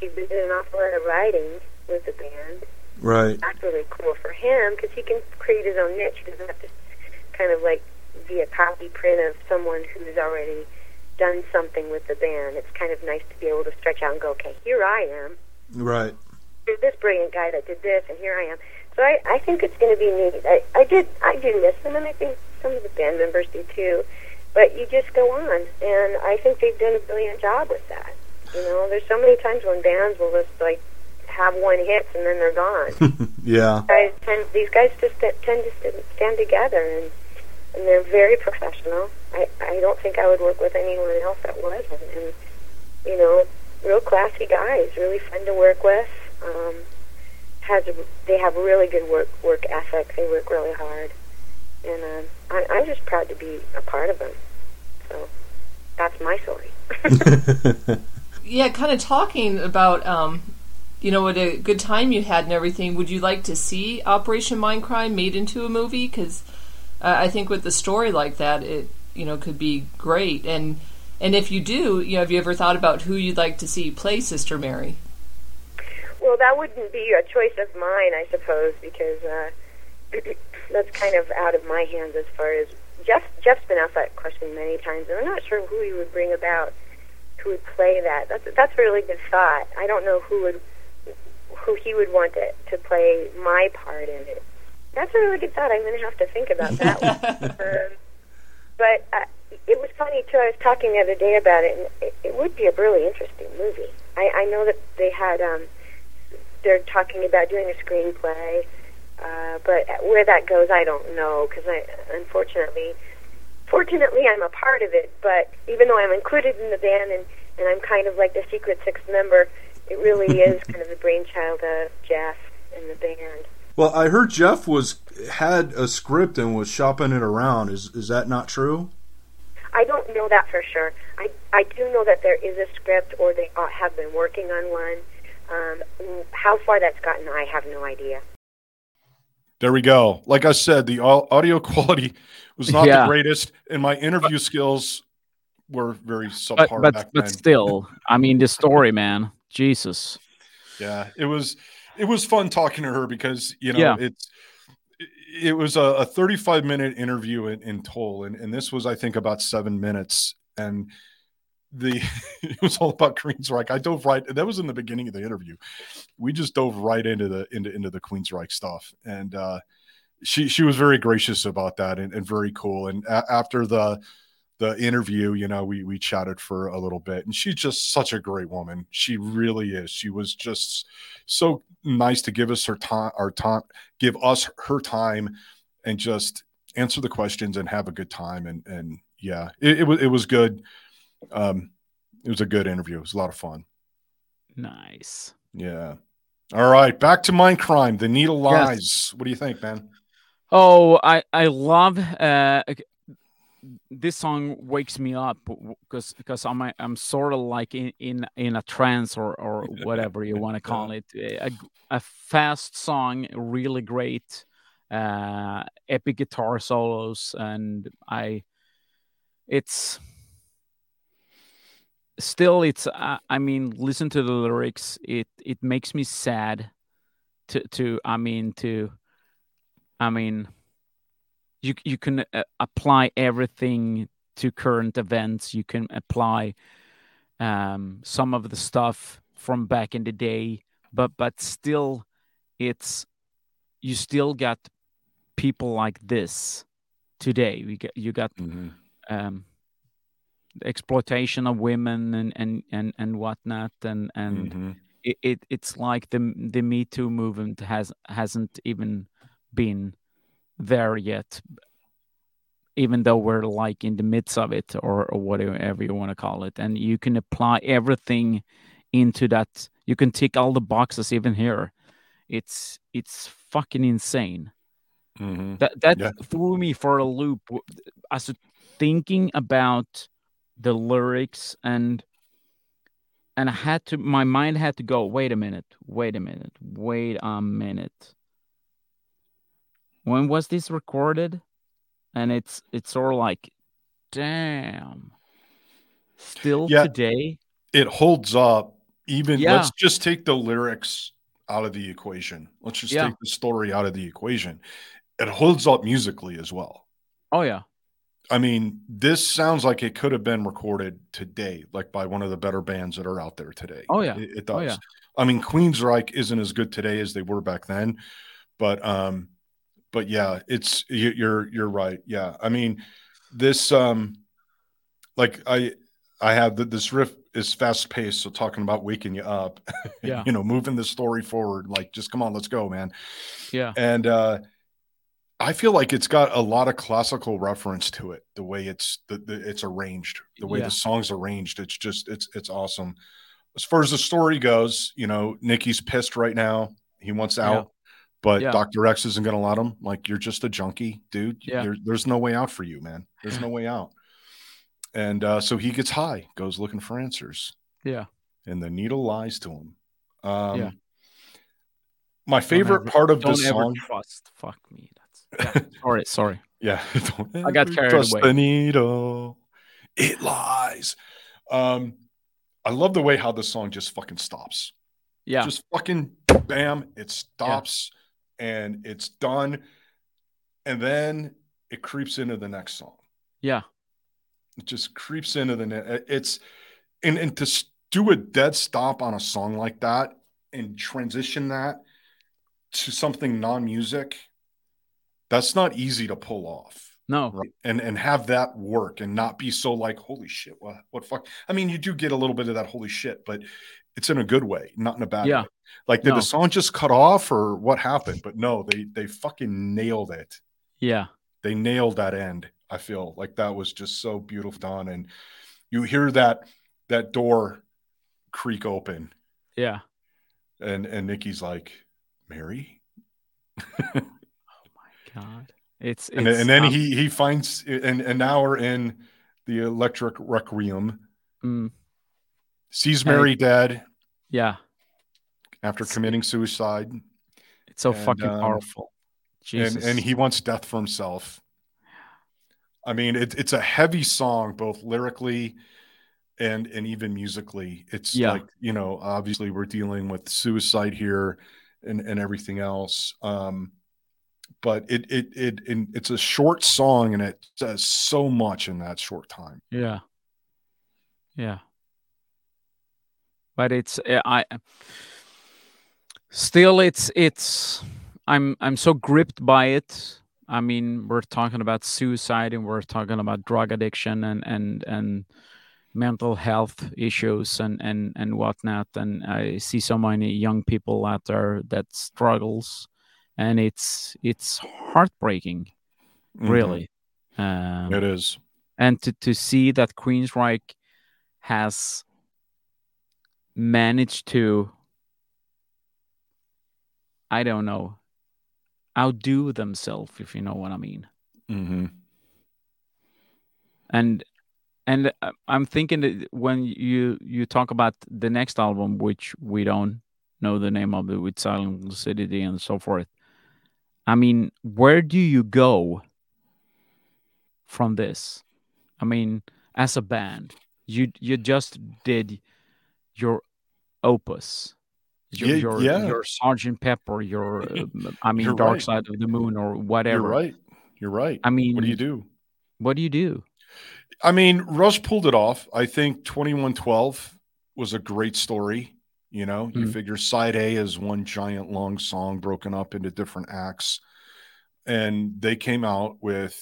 he's been doing an awful lot of writing with the band. Right. That's really cool for him because he can create his own niche. He doesn't have to kind of like be a copy print of someone who's already done something with the band. It's kind of nice to be able to stretch out and go, okay, here I am. Right. There's this brilliant guy that did this, and here I am. So I, I think it's going to be neat. I, I did, I do miss them, and I think some of the band members do too. But you just go on, and I think they've done a brilliant job with that. You know, there's so many times when bands will just like have one hit and then they're gone. yeah. guys tend, these guys just tend to stand together, and and they're very professional. I I don't think I would work with anyone else that wasn't, and you know, real classy guys, really fun to work with. Um, has a, they have really good work work ethic. They work really hard, and um, I, I'm just proud to be a part of them. So that's my story. Yeah, kind of talking about, um, you know, what a good time you had and everything. Would you like to see Operation Mindcrime made into a movie? Because uh, I think with the story like that, it you know could be great. And and if you do, you know, have you ever thought about who you'd like to see play Sister Mary? Well, that wouldn't be a choice of mine, I suppose, because uh, that's kind of out of my hands as far as Geoff. Geoff's been asked that question many times, and I'm not sure who he would bring about who would play that. That's that's a really good thought. I don't know who would who he would want to to play my part in it. That's a really good thought. I'm going to have to think about that one. Um, but uh, it was funny too. I was talking the other day about it, and it, it would be a really interesting movie. I, I know that they had. Um, they're talking about doing a screenplay, uh, but where that goes, I don't know because I unfortunately, fortunately, I'm a part of it. But even though I'm included in the band and and I'm kind of like the secret sixth member, it really is kind of the brainchild of Geoff and the band. Well, I heard Geoff was had a script and was shopping it around. Is is that not true? I don't know that for sure. I I do know that there is a script, or they uh, have been working on one. Um, how far that's gotten, I have no idea. There we go. Like I said, the audio quality was not Yeah. the greatest, and my interview skills were very subpar But but back but then. still, I mean, the story, man. Jesus. Yeah, it was it was fun talking to her because you know Yeah. it's it was a, a 35 minute interview in, in total and, and this was i think about seven minutes and the it was all about queensryche i dove right that was in the beginning of the interview. We just dove right into the into, into the queensryche stuff. And uh she she was very gracious about that and, and very cool. And a- after the the interview you know we we chatted for a little bit. And she's just such a great woman. She really is. She was just so nice to give us her time our time give us her time and just answer the questions and have a good time. And and yeah it, it was it was good um it was a good interview it was a lot of fun Nice. yeah all right back to Mindcrime the needle Yes. lies what do you think man Oh, I I love uh this song wakes me up because because I'm I'm sort of like in in in a trance or or whatever you want to call it. A, a fast song, really great, uh, epic guitar solos, and I, it's still it's uh, I mean listen to the lyrics. It it makes me sad. To to I mean to I mean, you you can uh, apply everything to current events. You can apply um, some of the stuff from back in the day, but but still, it's you still got people like this today. We get you got um, exploitation of women and and and and whatnot, and and Mhm. it, it it's like the the Me Too movement has hasn't even been there yet, even though we're like in the midst of it or, or whatever you want to call it. And you can apply everything into that. You can tick all the boxes even here. It's it's fucking insane. Mhm. That that Yeah. threw me for a loop as thinking about the lyrics and and I had to my mind had to go, wait a minute, wait a minute, wait a minute. When was this recorded? And it's it's sort of like, damn. Still Yeah. today? it holds up even Yeah. let's just take the lyrics out of the equation let's just Yeah. take the story out of the equation it holds up musically as well Oh yeah. I mean this sounds like it could have been recorded today like by one of the better bands that are out there today Oh, yeah. it, it does Oh, yeah. i mean queensryche isn't as good today as they were back then but um but yeah it's you- you're you're right yeah i mean this um like i i have the, this riff is fast paced so talking about waking you up Yeah. you know moving the story forward like just come on let's go man Yeah. and uh i feel like it's got a lot of classical reference to it the way it's the, the it's arranged the way Yeah. the song's arranged it's just it's it's awesome as far as the story goes you know nikki's pissed right now he wants Yeah. out but Yeah. dr x isn't going to let him like you're just a junkie dude Yeah. there, there's no way out for you man there's no way out and uh so he gets high goes looking for answers Yeah. and the needle lies to him um Yeah. my favorite ever- part of this song trust. Fuck me. Yeah. sorry, sorry. Yeah. I got carried trust away. the needle. It lies. Um, I love the way how the song just fucking stops. Yeah. Just fucking bam, it stops and it's done. And then it creeps into the next song. yeah. It just creeps into the ne- it's and and to do a dead stop on a song like that and transition that to something non-music, that's not easy to pull off No. right? and and have that work and not be so like holy shit what what fuck i mean you do get a little bit of that holy shit but it's in a good way not in a bad Yeah. way like did No. the song just cut off or what happened but no they they fucking nailed it Yeah. they nailed that end i feel like that was just so beautiful done and you hear that that door creak open Yeah. and and nikki's like mary God. It's, and, it's and then um, he he finds and and now we're in the electric requiem mm, sees And Mary dead, yeah. after committing suicide. It's so And, fucking um, powerful. Jesus. and and he wants death for himself. I mean, it, it's a heavy song, both lyrically and and even musically. It's Yeah. like you know, obviously we're dealing with suicide here and and everything else. Um, but it it it it's a short song and it says so much in that short time. Yeah. Yeah. But it's uh, I still it's it's I'm I'm so gripped by it. I mean, we're talking about suicide and we're talking about drug addiction and and and mental health issues and and and whatnot. And I see so many young people out there that struggles, and it's it's heartbreaking, Mhm. really. Um, It is. and to, to see that Queensryche has managed to I don't know outdo themselves if you know what I mean hmm and and uh, I'm thinking that when you you talk about the next album which we don't know the name of it with Silent Lucidity and so forth I mean where do you go from this I mean as a band you you just did your opus your Yeah, your, yeah. your Sergeant Pepper your I mean You're Dark right. Side of the Moon or whatever You're right. You're right. I mean what do you do? what do you do I mean, Rush pulled it off. I think 2112 was a great story. You know, you Mm. figure side A is one giant long song broken up into different acts. And they came out with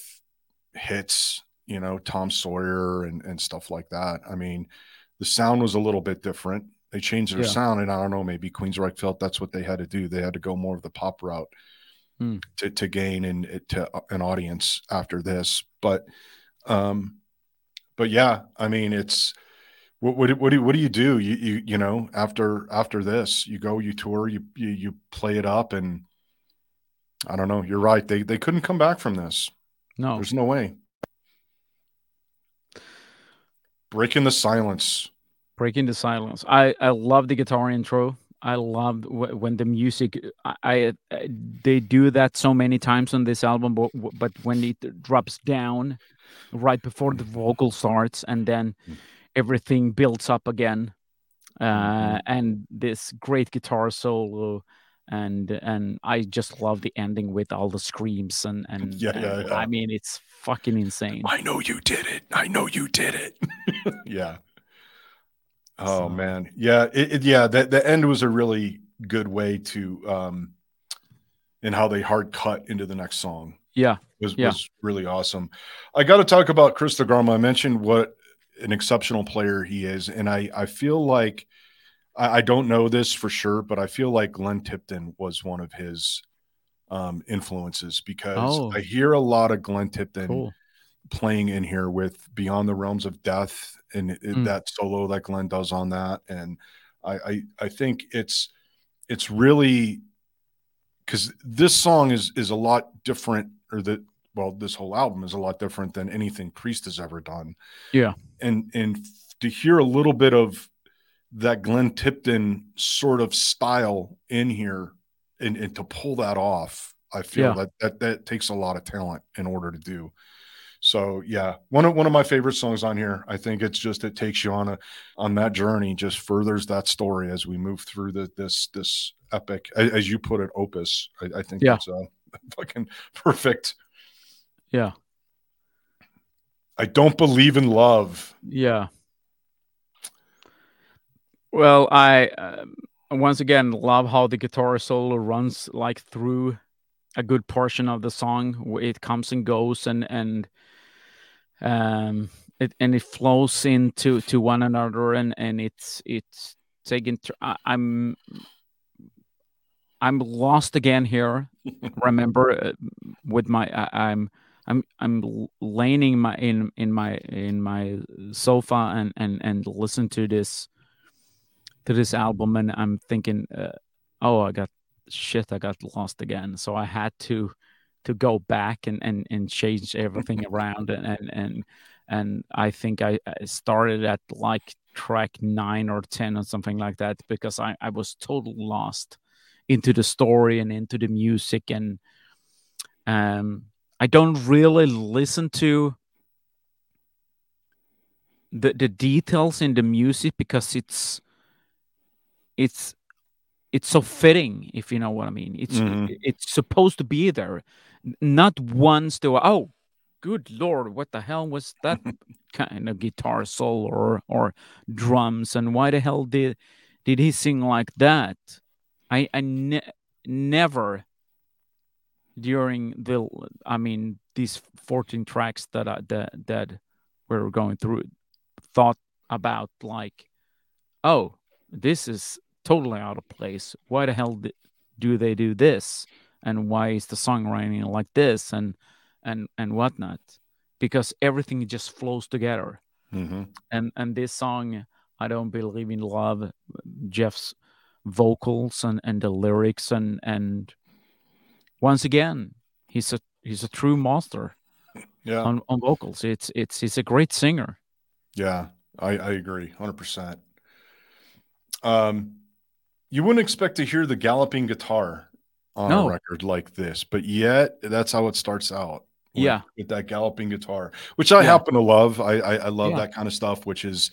hits, you know, Tom Sawyer and, and stuff like that. I mean, the sound was a little bit different. They changed their Yeah. sound, and I don't know, maybe Queensryche felt that's what they had to do. They had to go more of the pop route Mm. to, to gain and to an audience after this. But um, but yeah, I mean, it's what what do- what do what do you do? You you you know after after this, you go, you tour, you you you play it up, and I don't know. You're right. They they couldn't come back from this. no There's no way. Breaking the silence. breaking the silence i i love the guitar intro i love w- when the music I, I I- they do that so many times on this album but, but when it drops down right before the vocal starts and then Mm. Everything builds up again uh Mhm. and this great guitar solo and and i just love the ending with all the screams and and, Yeah, yeah, and yeah. i mean it's fucking insane I know you did it. I know you did it. yeah. Oh So- man, yeah, it, it, yeah. The the end was a really good way to um, in how they hard cut into the next song. yeah was, Yeah. was really awesome. I got to talk about Chris DeGarmo. I mentioned what an exceptional player he is, and I I feel like I, I don't know this for sure, but I feel like Glenn Tipton was one of his um, influences because Oh. I hear a lot of Glenn Tipton cool playing in here with Beyond the Realms of Death and it- Mm. that solo that Glenn does on that. And I, I, I think it's, it's really because this song is, is a lot different or that, well, this whole album is a lot different than anything Priest has ever done. Yeah. And, and to hear a little bit of that Glenn Tipton sort of style in here and, and to pull that off, I feel Yeah. that, that that takes a lot of talent in order to do. So yeah, one of one of my favorite songs on here. I think it's just it takes you on a on that journey, just furthers that story as we move through the this this epic, as you put it, opus. I, I think Yeah. it's uh, fucking perfect. Yeah I don't believe in love. Yeah. Well, I um, once again love how the guitar solo runs like through a good portion of the song. It comes and goes, and and um, it and it flows into to one another, and and it's it's taken. Tr- I, I'm I'm lost again here. Remember, uh, with my I, I'm I'm I'm laying my in in my in my sofa and and and listen to this to this album and I'm thinking uh, oh I got shit I got lost again. So I had to to go back and and, and change everything around and, and and and I think I, I started at like track nine or ten or something like that because I I was totally lost into the story and into the music and um I don't really listen to the the details in the music because it's it's it's so fitting if you know what I mean. It's Mhm. it's supposed to be there. Not once do I, oh good lord, what the hell was that kind of guitar solo or or drums and why the hell did did he sing like that? I I ne- never during the I mean these 14 tracks that I, that that we're going through thought about like oh this is totally out of place. Why the hell do they do this? And why is the songwriting like this? And and and whatnot. Because everything just flows together. Hmm and and this song i don't believe in love Geoff's vocals and and the lyrics and and once again he's a he's a true master Yeah. on, on vocals it's it's he's a great singer Yeah, I, I agree, hundred percent. Um, you wouldn't expect to hear the galloping guitar on No. a record like this, but yet that's how it starts out. with- Yeah. with that galloping guitar, which I Yeah. happen to love. I I, I love Yeah. that kind of stuff, which is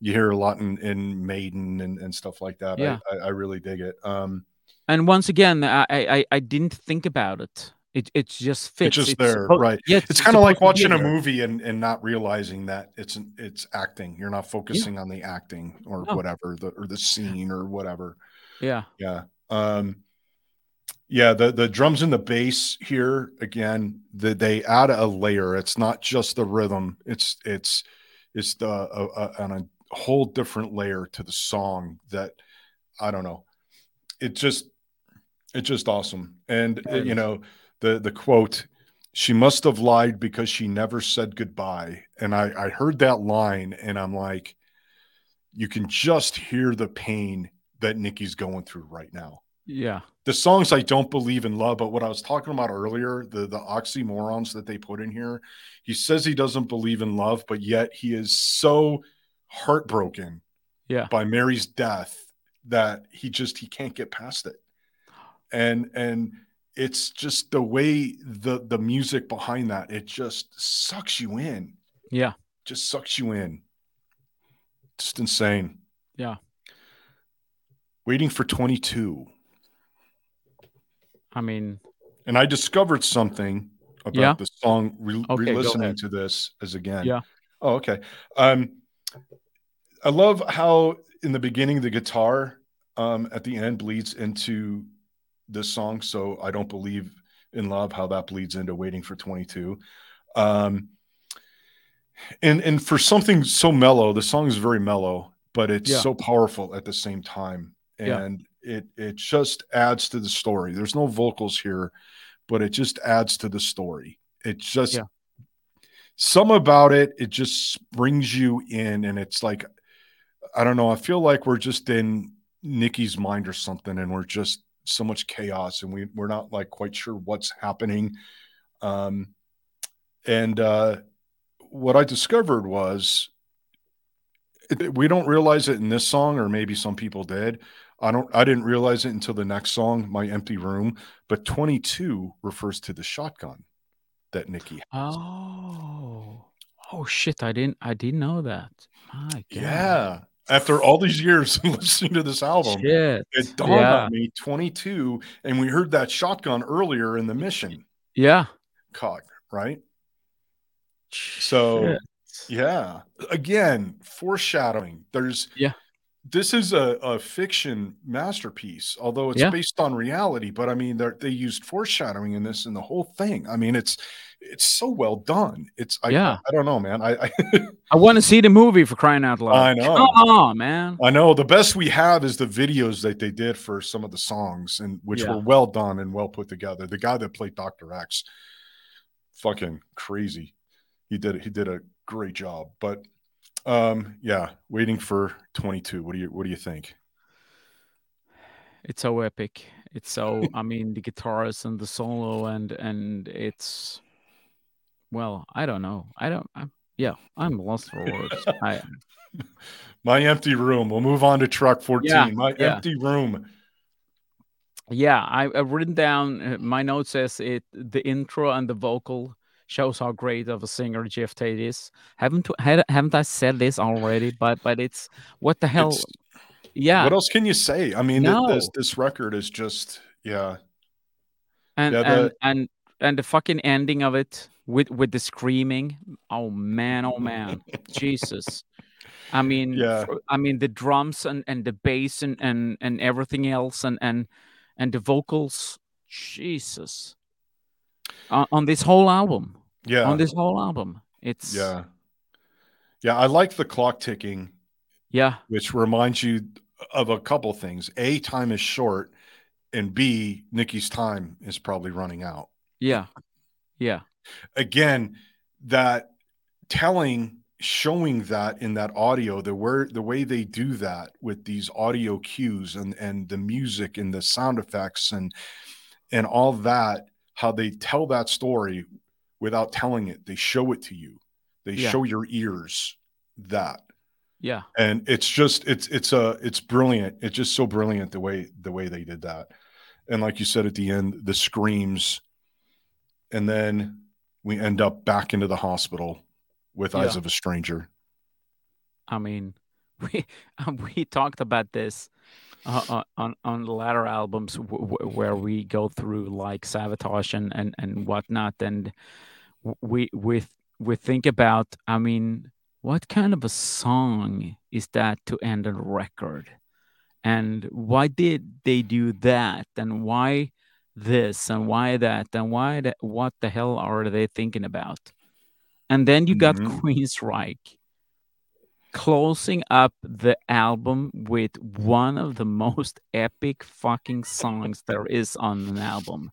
you hear a lot in, in Maiden and, and stuff like that. Yeah. I, I, I really dig it. Um, and once again i i I- didn't think about it it it just fits It's just there, suppo- right. yeah it's kind of like supposed to be watching a movie and, and not realizing that it's it's acting. You're not focusing on the acting or No. whatever the or the scene or whatever. yeah Yeah. Um yeah, the the drums and the bass here again, the, they add a layer. It's not just the rhythm. It's it's it's the a, a, on a whole different layer to the song that I don't know. It just it's just awesome. And uh, it you know, the the quote she must have lied because she never said goodbye. And I I heard that line and I'm like you can just hear the pain that Nikki's going through right now. yeah The songs I don't believe in love, but what I was talking about earlier, the the oxymorons that they put in here, he says he doesn't believe in love, but yet he is so heartbroken yeah by Mary's death that he just he can't get past it. And and it's just the way the the music behind that, it just sucks you in. yeah Just sucks you in. Just insane. Yeah. Waiting for 22. i mean And I discovered something about Yeah. the song re- Okay, re-listening to this as again. Yeah. Oh, okay. Um, I love how in the beginning the guitar um, at the end bleeds into this song. So I don't believe in love. How that bleeds into waiting for 22. Um, and and for something so mellow, the song is very mellow, but it's Yeah. so powerful at the same time, Yeah. and it it just adds to the story. There's no vocals here, but it just adds to the story. It just Yeah. some about it. It just brings you in, and it's like I don't know. I feel like we're just in Nikki's mind or something, and we're just so much chaos, and we we're not like quite sure what's happening. Um, and uh, what I discovered was it, we don't realize it in this song, or maybe some people did. I don't. I didn't realize it until the next song, "My Empty Room." But twenty-two refers to the shotgun that Nikki. Has. oh oh shit i didn't i didn't know that my God. Yeah. After all these years listening to this album, shit it dawned yeah on me 22, and we heard that shotgun earlier in the mission yeah cog, right? So, Shit. yeah, again, foreshadowing. There's, Yeah. this is a, a fiction masterpiece, although it's Yeah. based on reality. But I mean, they they used foreshadowing in this and the whole thing. I mean, it's it's so well done. It's, I, Yeah. I, don't know, man. I, I, i want to see the movie for crying out loud I know. come on man I know the best we have is the videos that they did for some of the songs, and which Yeah. were well done and well put together. The guy that played Doctor X, fucking crazy. He did he did a great job. But um, yeah, waiting for twenty two. What do you what do you think? it's so epic it's so i mean the guitars and the solo and and it's well i don't know i don't I'm, yeah i'm lost for words i My empty room. We'll move on to truck 14. Yeah, My yeah. empty room. Yeah, I, I've written down. Uh, my note says it. The intro and the vocal shows how great of a singer Geoff Tate is. Haven't had, haven't I said this already? But but it's what the hell? It's- yeah, What else can you say? I mean, No. this this record is just yeah. and yeah, and, and and the fucking ending of it with with the screaming. Oh man, oh man, Jesus. I mean, Yeah. I mean the drums and and the bass and and and everything else and and and the vocals. Jesus. On, on this whole album, Yeah. on this whole album, it's yeah. Yeah, I like the clock ticking, yeah, which reminds you of a couple things. A, time is short, and B, Nikki's time is probably running out. yeah, yeah, Again, that telling showing that in that audio the where the way they do that with these audio cues and and the music and the sound effects and and all that how they tell that story without telling it. They show it to you. They Yeah. show your ears that. Yeah, and it's just it's it's a it's brilliant. It's just so brilliant the way the way they did that. And like you said at the end the screams. And then we end up back into the hospital with eyes of a stranger. I mean, we we talked about this uh, uh, on on the latter albums w- w- where we go through like sabotage and and and whatnot, and we we we think about. I mean, what kind of a song is that to end a record, and why did they do that, and why this and why that and why that? What the hell are they thinking about? And then you got Mhm. Queensryche closing up the album with one of the most epic fucking songs there is on an album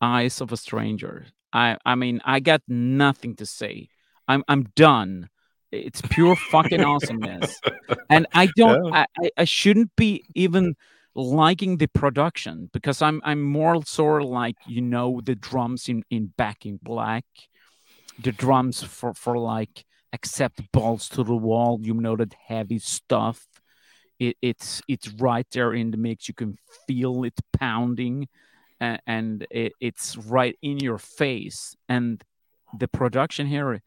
eyes of a stranger i i mean i got nothing to say i'm i'm done it's pure fucking awesomeness and i don't I, I i shouldn't be even liking the production because i'm i'm more sort of like you know the drums in in back in black the drums for for like accept balls to the wall you know that heavy stuff. It, it's it's right there in the mix. You can feel it pounding and, and it, it's right in your face. And the production here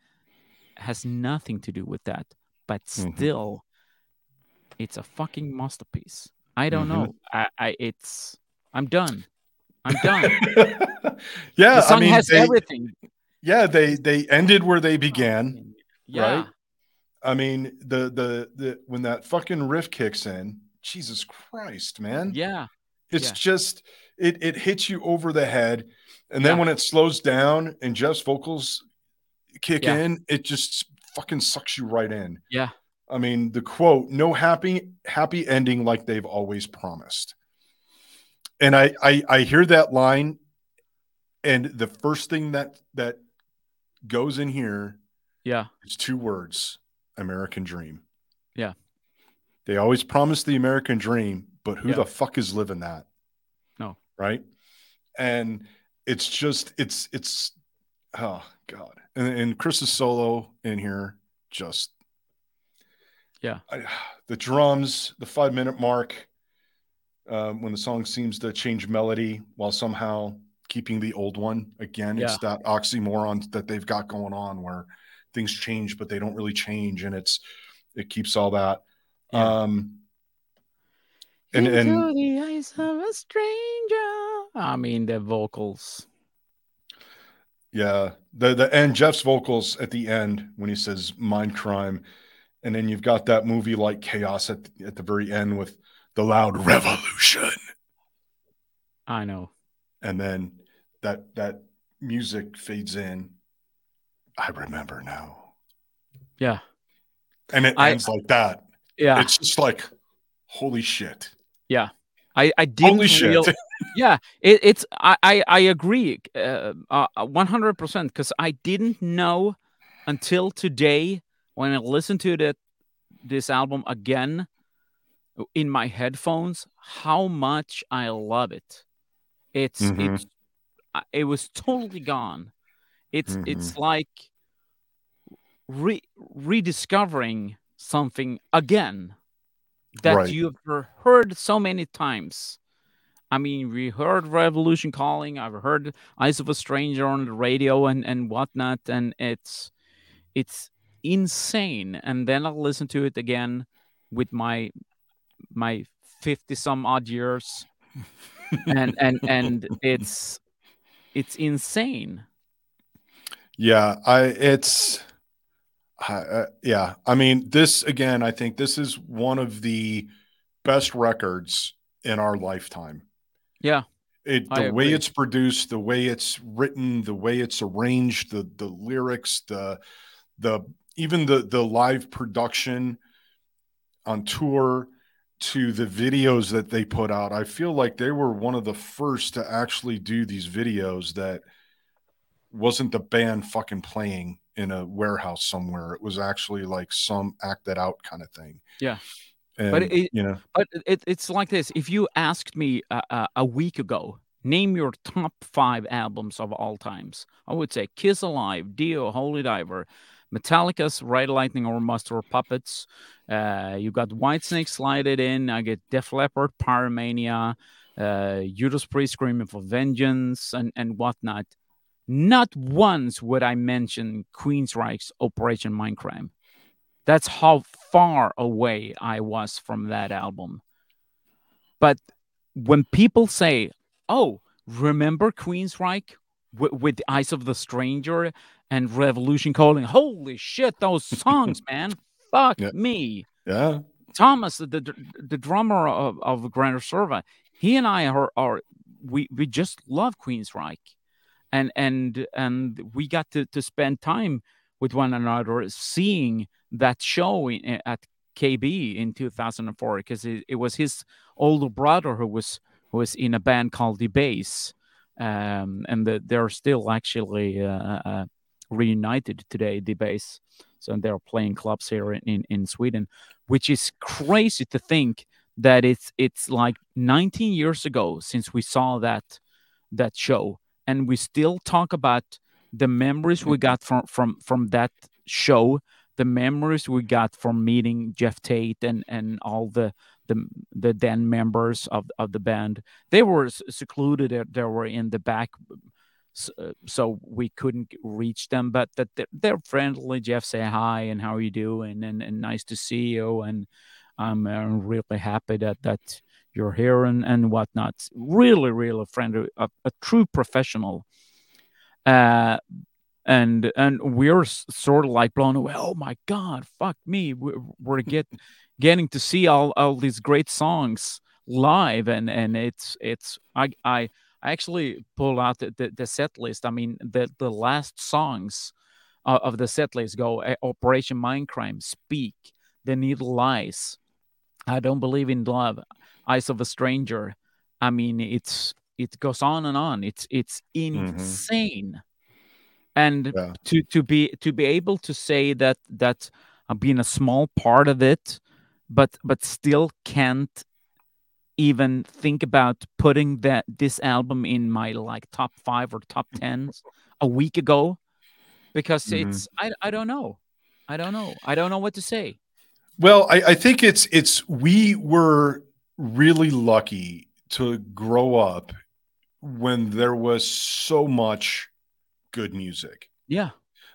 has nothing to do with that but Mhm. still it's a fucking masterpiece i don't Mhm. know I, I it's i'm done i'm done yeah the song i mean has they, everything yeah they they ended where they began yeah right? i mean the the the when that fucking riff kicks in jesus christ man yeah It's Yeah. just it it hits you over the head, and then Yeah. when it slows down and Geoff's vocals kick Yeah. in, it just fucking sucks you right in. Yeah. I mean, the quote, "No happy happy ending like they've always promised," and I I, I hear that line, and the first thing that that goes in here yeah is two words: American Dream. Yeah. They always promise the American dream, but who Yeah. the fuck is living that? No. Right. And it's just, it's, it's, oh God. And, and Chris's solo in here, just, Yeah. I, the drums, the five minute mark, um, when the song seems to change melody while somehow keeping the old one again. It's that oxymoron that they've got going on where things change, but they don't really change. And it's, it keeps all that. Yeah. Um, and, and Into the eyes of a stranger. I mean, the vocals. yeah, the the and Geoff's vocals at the end when he says Mindcrime, and then you've got that movie like chaos at at the very end with the loud revolution, I know. and then that that music fades in. I remember now, Yeah. and it I- ends like that. Yeah. It's just like, holy shit, Yeah. I, I didn't holy shit. real- yeah, it, it's I I, I agree uh, uh, 100% because I didn't know until today when I listened to that this album again in my headphones how much I love it. It's Mhm. it's it was totally gone. It's it's like re- rediscovering something again that Right. you've heard so many times. I mean, we heard Revolution Calling. I've heard Eyes of a Stranger on the radio and and whatnot, and it's it's insane. And then I'll listen to it again with my my fifty some odd years, and and and it's it's insane. Yeah, I it's uh, yeah. I mean, this again, I think this is one of the best records in our lifetime. Yeah, It I the way agree. it's produced, the way it's written, the way it's arranged, the the lyrics, the the even the the live production on tour to the videos that they put out. I feel like they were one of the first to actually do these videos that wasn't the band fucking playing in a warehouse somewhere. It was actually like some acted out kind of thing. Yeah. And, But it- you know, But it, it's like this. If you asked me uh, uh, a week ago, name your top five albums of all times, I would say Kiss Alive, Dio, Holy Diver, Metallica's Ride Lightning or Master Puppets. Uh, you got Whitesnake Slide It In. I get Def Leppard, Pyromania, uh, Judas Priest Screaming for Vengeance, and, and whatnot. Not once would I mention Queensryche's Operation Mindcrime. That's how far away I was from that album. But when people say, "Oh, remember Queensryche w- with the Eyes of the Stranger and Revolution Calling," holy shit, those songs, man! Fuck Yeah. me. yeah. Thomas, the the, the drummer of, of Grand Reserva, he and I are, are we we just love Queensryche, and and and we got to to spend time with one another, seeing that show in, at KB in 2004 because it, it was his older brother who was who was in a band called The Bass, um, and the, they're still actually uh, uh, reunited today. The base. so they're playing clubs here in, in, Sweden, which is crazy to think that it's it's like 19 years ago since we saw that that show, and we still talk about the memories we got from from from that show the memories we got from meeting Geoff Tate and and all the the the then members of of the band. They were secluded. They- They were in the back, s- uh, so we couldn't reach them. But that they're, they're friendly. Geoff say hi and how are you doing and and nice to see you. And I'm uh, really happy that that you're here and and whatnot. Really, really friendly, a, a true professional. Uh, and and we're sort of like blown away. Oh my god, fuck me! We're, we're get getting to see all all these great songs live, and and it's it's I I I actually pull out the, the, the set list. I mean the the last songs of, of the set list go uh, Operation Mindcrime, Speak, The Needle Lies, I don't believe in love, Eyes of a Stranger. I mean it's it goes on and on. It's it's mm-hmm. insane and Yeah. to to be to be able to say that that uh, I've been a small part of it, but but still can't even think about putting that this album in my like top five or top tens a week ago because Mhm. it's I I don't know. I don't know. I don't know what to say. Well, I, I think it's it's we were really lucky to grow up when there was so much good music. Yeah.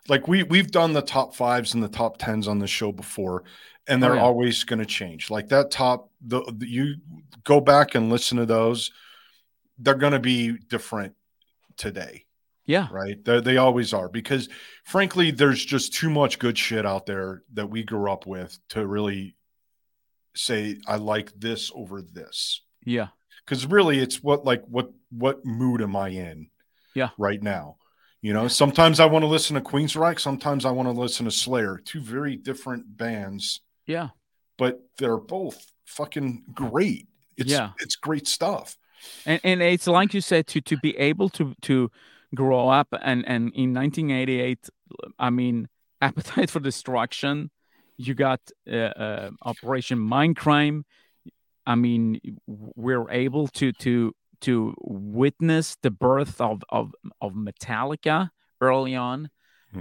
Like we we've done the top fives and the top tens on the show before, and Oh, they're yeah. always going to change. Like that top, the, the you go back and listen to those, they're going to be different today Yeah. right? They, they always are because, frankly, there's just too much good shit out there that we grew up with to really say I like this over this. Yeah. Because really, it's what like what what mood am I in? Yeah. right now. You know, sometimes I want to listen to Queensryche, sometimes I want to listen to Slayer. Two very different bands, Yeah. but they're both fucking great. It's Yeah. it's great stuff. and and it's like you said to to be able to to grow up and and in 1988 i mean appetite for destruction you got uh, uh, operation mindcrime i mean we're able to to to witness the birth of of of metallica early on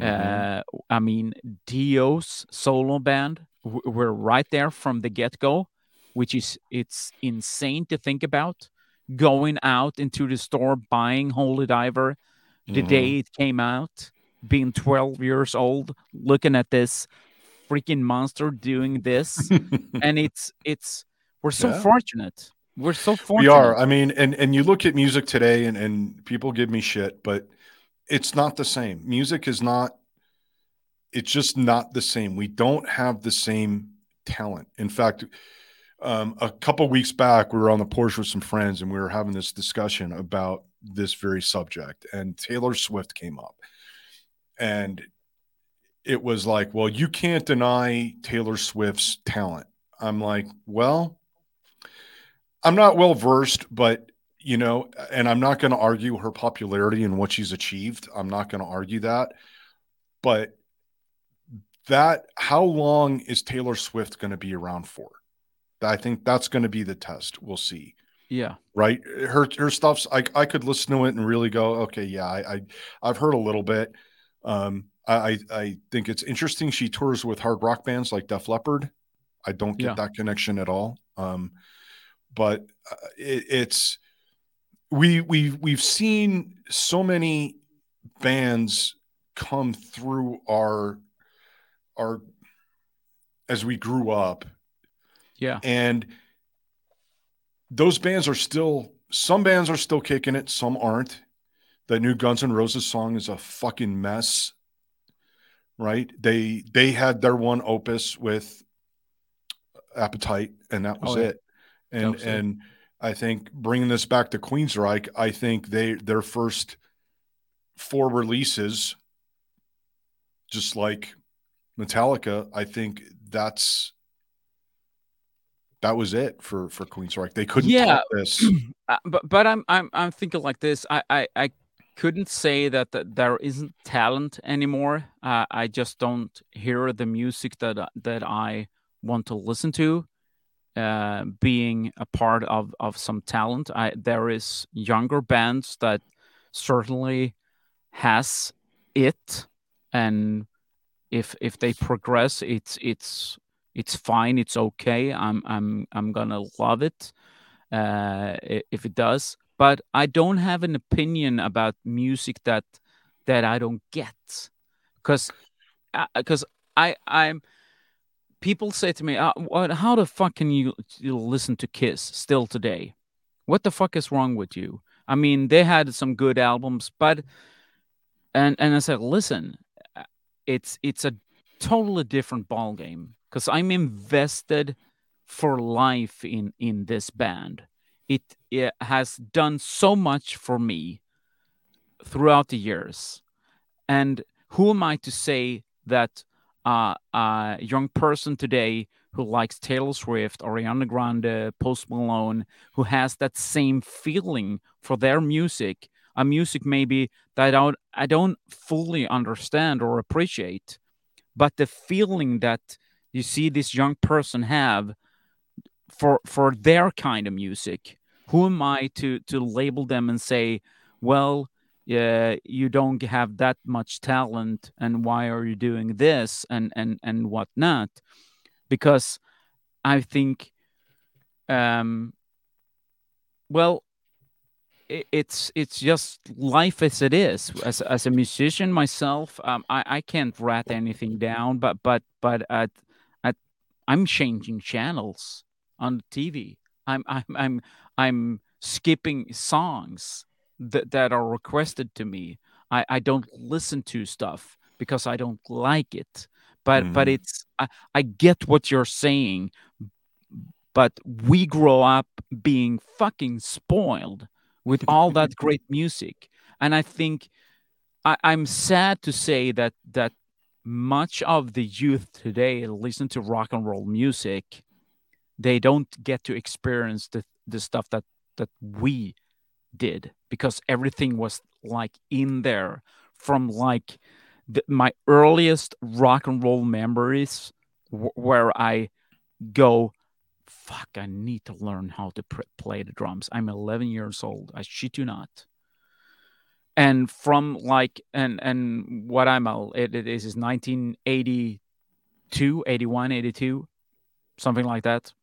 Mhm. uh i mean dio's solo band we're right there from the get-go which is it's insane to think about going out into the store buying holy diver the Mhm. day it came out being 12 years old looking at this freaking monster doing this and it's it's we're so Yeah. fortunate we're so fortunate we are. I mean, and and you look at music today, and and people give me shit, but it's not the same. Music is not. It's just not the same. We don't have the same talent. In fact, um, a couple weeks back, we were on the porch with some friends, and we were having this discussion about this very subject. And Taylor Swift came up, and it was like, well, you can't deny Taylor Swift's talent. I'm like, well, I'm not well versed, but you know, and I'm not going to argue her popularity and what she's achieved. I'm not going to argue that. But that, how long is Taylor Swift going to be around for? I think that's going to be the test. We'll see. yeah Right. Her her stuff's I I could listen to it and really go, okay, yeah, I, I I've heard a little bit. Um, I I- I think it's interesting. She tours with hard rock bands like Def Leppard. I don't get Yeah. that connection at all. Um, but uh, it, it's we we we've seen so many bands come through our our as we grew up. Yeah. And those bands are still some bands are still kicking it some aren't. That new guns N' roses song is a fucking mess right? They they had their one opus with appetite and that was Oh, yeah. it. And was it. I think bringing this back to queensryche i think they their first four releases just like metallica i think that's that was it for for queensryche they couldn't Yeah. this Uh, but but I'm I'm I'm thinking like this. I I, I couldn't say that, that there isn't talent anymore. Uh, I just don't hear the music that that I want to listen to. Uh, being a part of of some talent, I there is younger bands that certainly has it, and if if they progress, it's it's it's fine. It's okay. I'm I'm I'm gonna love it uh, if it does. But I don't have an opinion about music that that I don't get, because because I I'm people say to me, uh, how the fuck can you, you listen to Kiss still today? What the fuck is wrong with you? I mean, they had some good albums, but and and I said, listen, uh, it's it's a totally different ball game because I'm invested for life in in this band. It, it has done so much for me throughout the years, and who am I to say that uh, a young person today who likes Taylor Swift, or Ariana Grande, Post Malone, who has that same feeling for their music, a music maybe that I don't, I don't fully understand or appreciate, but the feeling that you see this young person have for for their kind of music, who am I to to label them and say, well, yeah, you don't have that much talent, and why are you doing this and and and whatnot? Because I think, um, well, it's it's just life as it is. As as a musician myself, um, I I can't rat anything down, but but but at at I'm changing channels on TV. I'm I'm I'm I'm skipping songs that that are requested to me. I I don't listen to stuff because I don't like it. But but Mhm. it's I, I get what you're saying. But we grow up being fucking spoiled with all that great music, and I think I, I'm sad to say that that much of the youth today listen to rock and roll music they don't get to experience the, the stuff that that we did because everything was like in there from like the, my earliest rock and roll memories where i go fuck i need to learn how to pr- play the drums. I'm 11 years old. I shit you not. And from like and and what i'm it, it is is 1982 81, 82, something like that.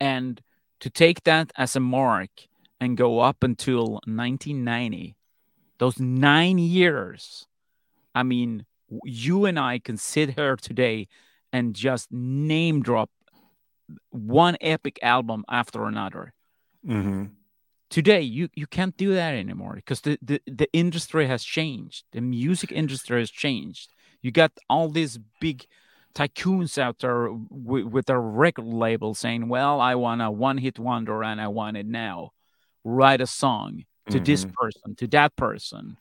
And to take that as a mark and go up until 1990, those nine years, I mean, you and I can sit here today and just name drop one epic album after another. Mm-hmm. Today, you, you can't do that anymore because the, the, the industry has changed. The music industry has changed. You got all these big tycoons out there w- with their record label saying, "Well, I want a one-hit wonder and I want it now. Write a song to this Mhm. person, to that person."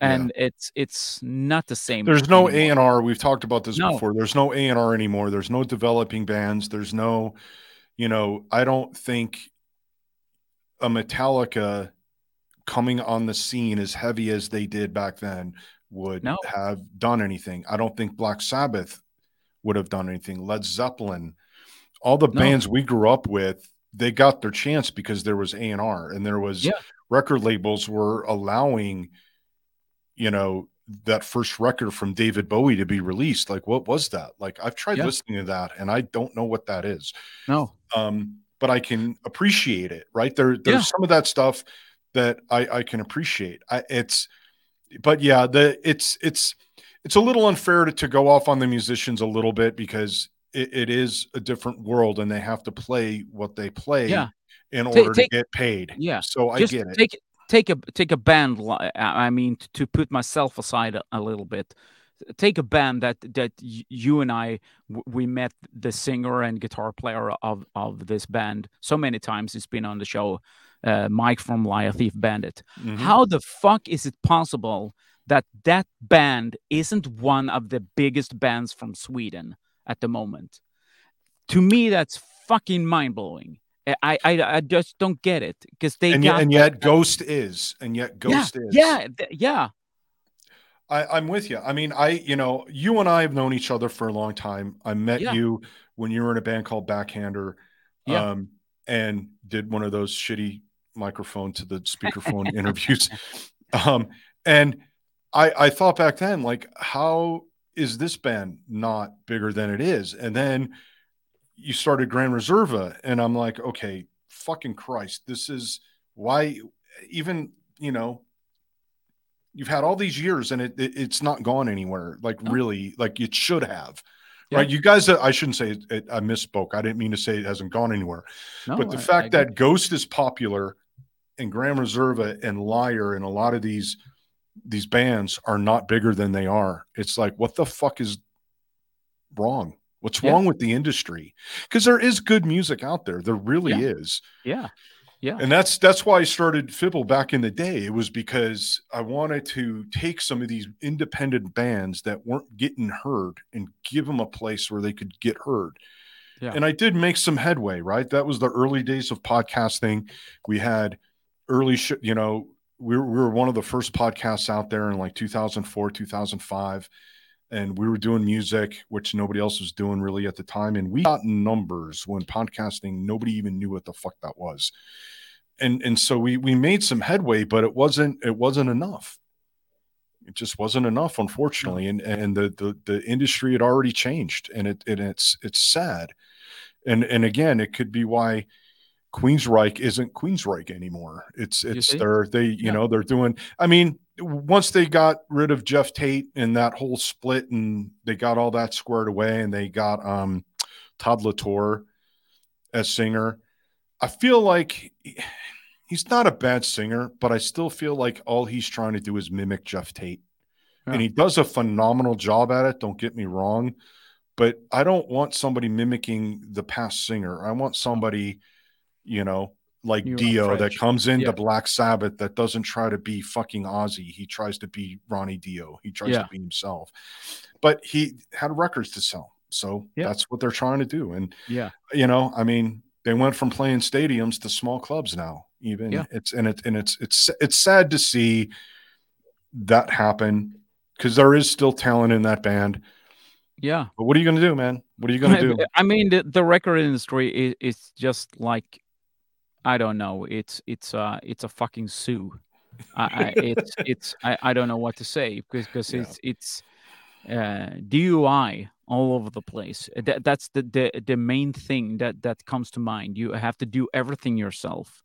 And it's it's not the same. There's no a&r We've talked about this No. before. There's no A and R anymore. There's no developing bands. There's no, you know, I don't think a Metallica coming on the scene as heavy as they did back then would No. have done anything. I don't think Black Sabbath would have done anything. Led Zeppelin, all the No. bands we grew up with, they got their chance because there was A and R and there was Yeah. record labels were allowing, you know, that first record from David Bowie to be released. Like, what was that? Like, I've tried Yeah. listening to that and I don't know what that is. No. Um, but I can appreciate it, right? There, there's Yeah. some of that stuff that I, I can appreciate. I, it's, but yeah, the it's it's it's a little unfair to, to go off on the musicians a little bit because it, it is a different world and they have to play what they play Yeah. in order take- to get paid. Yeah. So I Just get it. take take a take a band. I mean, to put myself aside a, a little bit, take a band that that you and I we met the singer and guitar player of of this band so many times. It's been on the show. Uh, Mike from Liar Thief Bandit. Mhm. How the fuck is it possible that that band isn't one of the biggest bands from Sweden at the moment? To me, that's fucking mind blowing. I, I I just don't get it because they and, yet, and yet Ghost is, and yet Ghost yeah, is. yeah, th- yeah, I, I'm with you. I mean, I, you know, you and I have known each other for a long time. I met Yeah. you when you were in a band called Backhander, Yeah. um, and did one of those shitty microphone to the speakerphone interviews. Um, and I, I thought back then, like, how is this band not bigger than it is? And then you started Grand Reserva, and I'm like, okay, fucking Christ, this is why even you know you've had all these years and it, it it's not gone anywhere like No. really like it should have Yeah. right you guys i shouldn't say it, it, i misspoke i didn't mean to say it hasn't gone anywhere no, but the I- I fact get that ghost is popular and grand reserva and liar and a lot of these these bands are not bigger than they are it's like what the fuck is wrong what's Yeah. wrong with the industry because there is good music out there there really Yeah. is yeah, yeah, and that's that's why I started Fibble back in the day. It was because I wanted to take some of these independent bands that weren't getting heard and give them a place where they could get heard. Yeah. And I did make some headway, right? That was the early days of podcasting. We had early, sh- you know, we were, we were one of the first podcasts out there in like 2004, 2005. And we were doing music, which nobody else was doing really at the time. And we got numbers when podcasting, nobody even knew what the fuck that was and and so we we made some headway but it wasn't it wasn't enough it just wasn't enough unfortunately and and the, the the industry had already changed and it and it's it's sad and and again it could be why Queensryche isn't Queensryche anymore. It's it's they're they you Yeah. know they're doing. I mean, once they got rid of Geoff Tate and that whole split, and they got all that squared away, and they got um Todd La Torre as singer. I feel like he's not a bad singer, but I still feel like all he's trying to do is mimic Geoff Tate. Yeah. And he does a phenomenal job at it, don't get me wrong. But I don't want somebody mimicking the past singer. I want somebody, you know, like Dio that comes into Yeah. Black Sabbath that doesn't try to be fucking Ozzy. He tries to be Ronnie Dio. He tries Yeah. to be himself. But he had records to sell. So Yeah. that's what they're trying to do. And yeah, you know, I mean, they went from playing stadiums to small clubs now. Even Yeah. it's and it and it's it's it's sad to see that happen because there is still talent in that band. yeah. But what are you going to do, man? What are you going to do? I mean, the, the record industry is, is just like I don't know. It's it's uh it's a fucking zoo. I, I, it's it's I, I don't know what to say because because Yeah. it's it's uh, DUI all over the place. That, that's the, the the main thing that that comes to mind. You have to do everything yourself.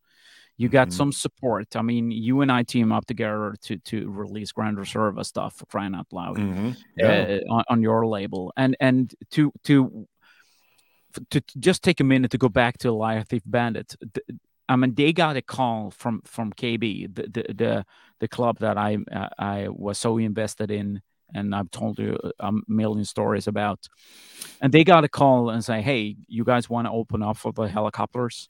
You got Mhm. some support. I mean, you and I team up together to to release Grand Reserva stuff for crying out loud Mhm. Yeah. uh, on, on your label and and to to to just take a minute to go back to Thief Bandit. I mean, they got a call from from KB, the the the, the club that I uh, I was so invested in, and I've told you a million stories about. And they got a call and say, "Hey, you guys want to open up for the Hellacopters?"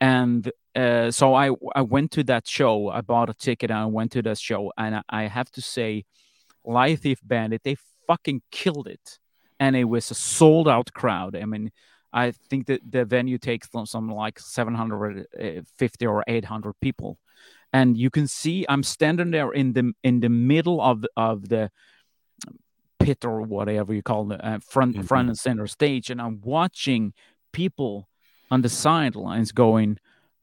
And uh, so I I went to that show. I bought a ticket and I went to that show, and I, I have to say, Liar Thief Bandit, they fucking killed it, and it was a sold out crowd. I mean, I think that the venue takes some, some like 750 or 800 people, and you can see I'm standing there in the in the middle of the, of the pit or whatever you call it, uh, front Mhm. front and center stage, and I'm watching people on the sidelines going.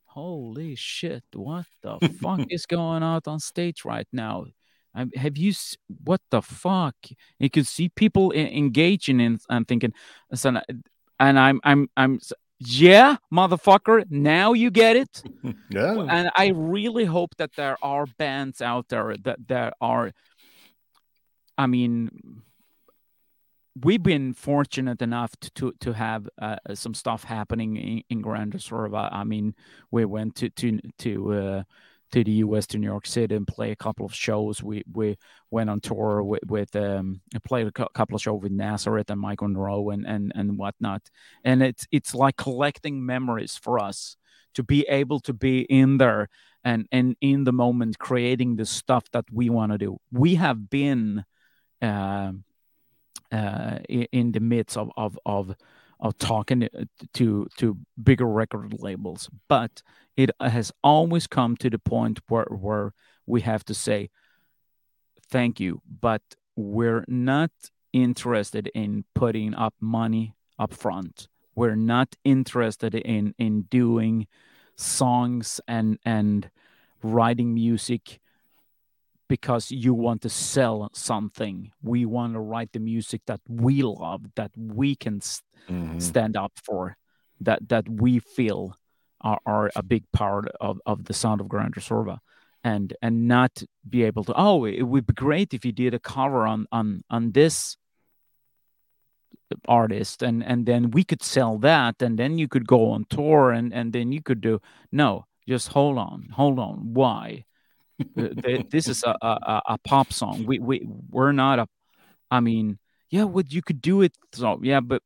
Holy shit! What the fuck is going on on stage right now? Um, have you what the fuck? You can see people engaging in and thinking, so, and I'm I'm I'm yeah, motherfucker. Now you get it. Yeah. And I really hope that there are bands out there that that are. I mean, we've been fortunate enough to to, to have uh, some stuff happening in, in Grand Reserva. I mean, we went to to to uh, to the U.S. to New York City and play a couple of shows. We we went on tour with, with um, played a couple of shows with Nazareth and Mike Monroe and and and whatnot. And it's it's like collecting memories for us to be able to be in there and and in the moment creating the stuff that we want to do. We have been. Um, uh, in the midst of of of, of talking uh, to to bigger record labels, but it has always come to the point where where we have to say thank you, but we're not interested in putting up money up front. We're not interested in in doing songs and and writing music because you want to sell something. We want to write the music that we love, that we can Mhm. stand up for, that that we feel are, are a big part of, of the sound of Grand Reserva. And and not be able to oh it would be great if you did a cover on on on this artist and and then we could sell that and then you could go on tour and and then you could do no just hold on hold on why this is a, a, a- pop song. We we we're not a. I mean, yeah, what you could do it. So yeah, but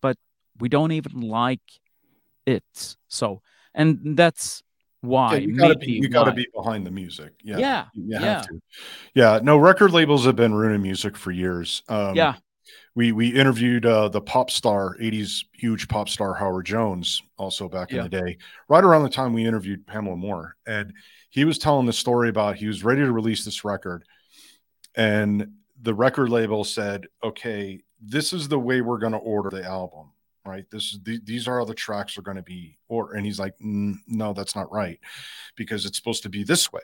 but we don't even like it. So and that's why Yeah, you gotta be maybe you gotta be behind the music. Yeah. Yeah, You yeah. to. Yeah. No, record labels have been ruining music for years. Um yeah, we we interviewed uh, the pop star 80s huge pop star howard jones also back Yeah. in the day right around the time we interviewed pamela moore and he was telling the story about he was ready to release this record and the record label said okay this is the way we're going to order the album right this is the, these are the tracks are going to be or and he's like "Mm, no that's not right because it's supposed to be this way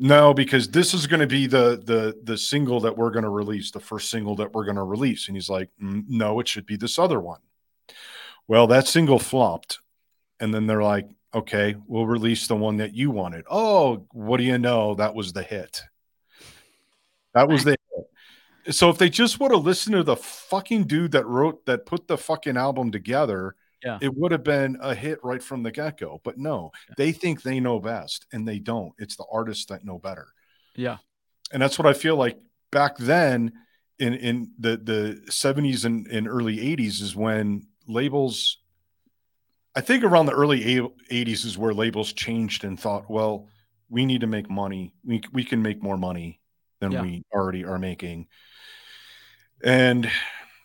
no, because this is going to be the the the single that we're going to release, the first single that we're going to release. And he's like, "Mm, no, it should be this other one. Well, that single flopped, and then they're like, okay, we'll release the one that you wanted. Oh, what do you know? That was the hit. That was the hit. So if they just would have listened to the fucking dude that wrote that put the fucking album together, Yeah. it would have been a hit right from the get go. But no, they think they know best, and they don't. It's the artists that know better yeah, and that's what I feel like back then in in the the 70s and, and early 80s is when labels I think around the early 80s is where labels changed and thought, well, we need to make money. We we can make more money than Yeah. we already are making. And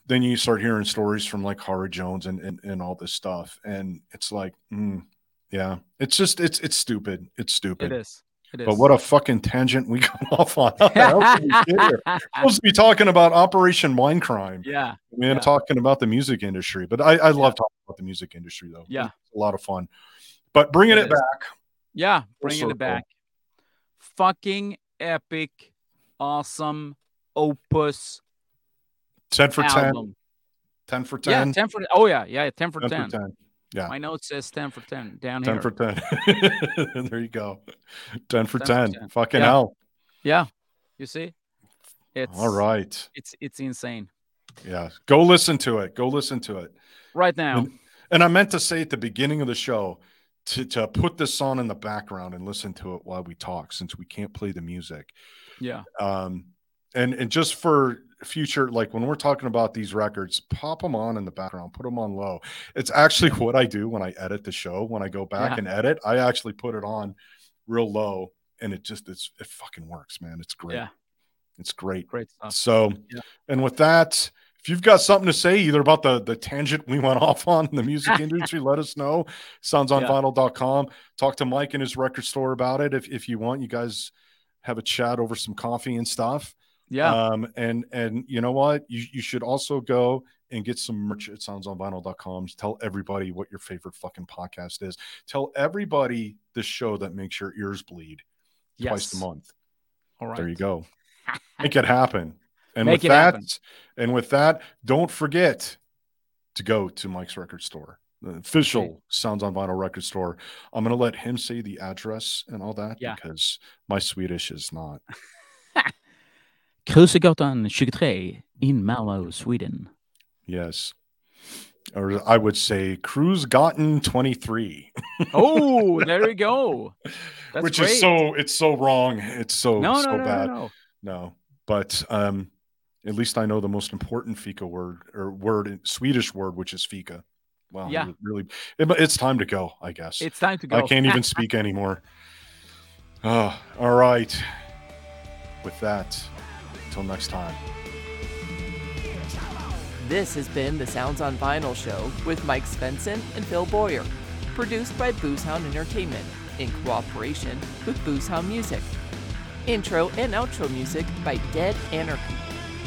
then you start hearing stories from like Howard Jones and, and, and all this stuff. And it's like, mm, yeah, it's just, it's, it's stupid. It's stupid. it is. But what a fucking tangent we got off on. How the hell did we get here? We're supposed to be talking about Operation Wine Crime. yeah, We're yeah. talking about the music industry. But I, I love talking about the music industry, though. Yeah. It's a lot of fun. But bringing It it, back, yeah, bringing it back. Fucking epic, awesome opus 10 for 10. album. 10 for 10. Yeah, 10. 10 for Oh yeah, yeah, 10 for 10. 10 for 10. Yeah. My note says 10 for 10 down 10 here. for 10. there you go. 10 for 10 10. 10. Fucking Yeah. hell. Yeah. You see? It's All right. It's it's insane. Yeah. Go listen to it. Go listen to it. Right now. And, and I meant to say at the beginning of the show to, to put this on in the background and listen to it while we talk since we can't play the music. yeah. Um, and, and just for future, like when we're talking about these records, pop them on in the background, put them on low. It's actually what I do when I edit the show. When I go back Yeah. and edit, I actually put it on real low and it just, it's, it fucking works, man. It's great. Yeah. It's great. Great stuff. So, Yeah. and with that, if you've got something to say either about the the tangent we went off on in the music industry, let us know. Soundsonvinyl.com. Talk to Mike in his record store about it if if you want. You guys have a chat over some coffee and stuff. Yeah. Um, and and you know what? You you should also go and get some merch at soundsonvinyl.com. Tell everybody what your favorite fucking podcast is. Tell everybody the show that makes your ears bleed twice a month. All right. There you go. Make it happen. And Make with that, happen. and with that, don't forget to go to Mike's record store, the official Sounds on Vinyl record store. I'm gonna let him say the address and all that Yeah. because my Swedish is not. Krusegatan 23 in Malmö, Sweden. Yes. Or I would say Cruise Gotten 23, Oh, there you go. That's which great. is so it's so wrong. It's so no, so no, no, bad. no, no. No, but um, at least I know the most important fika word or word Swedish word, which is fika. Wow, Yeah. really, it- it's time to go. I guess It's time to go. I can't even speak anymore. Oh, all right. With that, until next time. This has been the Sounds on Vinyl show with Mike Svensson and Phil Bowyer, produced by BoozeHound Entertainment in cooperation with BoozeHound Music. Intro and outro music by Dead Anarchy,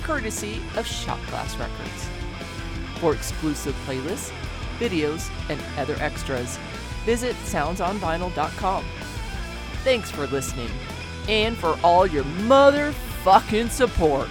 courtesy of Shot Glass Records. For exclusive playlists, videos, and other extras, visit soundsonvinyl.com. Thanks for listening and for all your motherfucking support.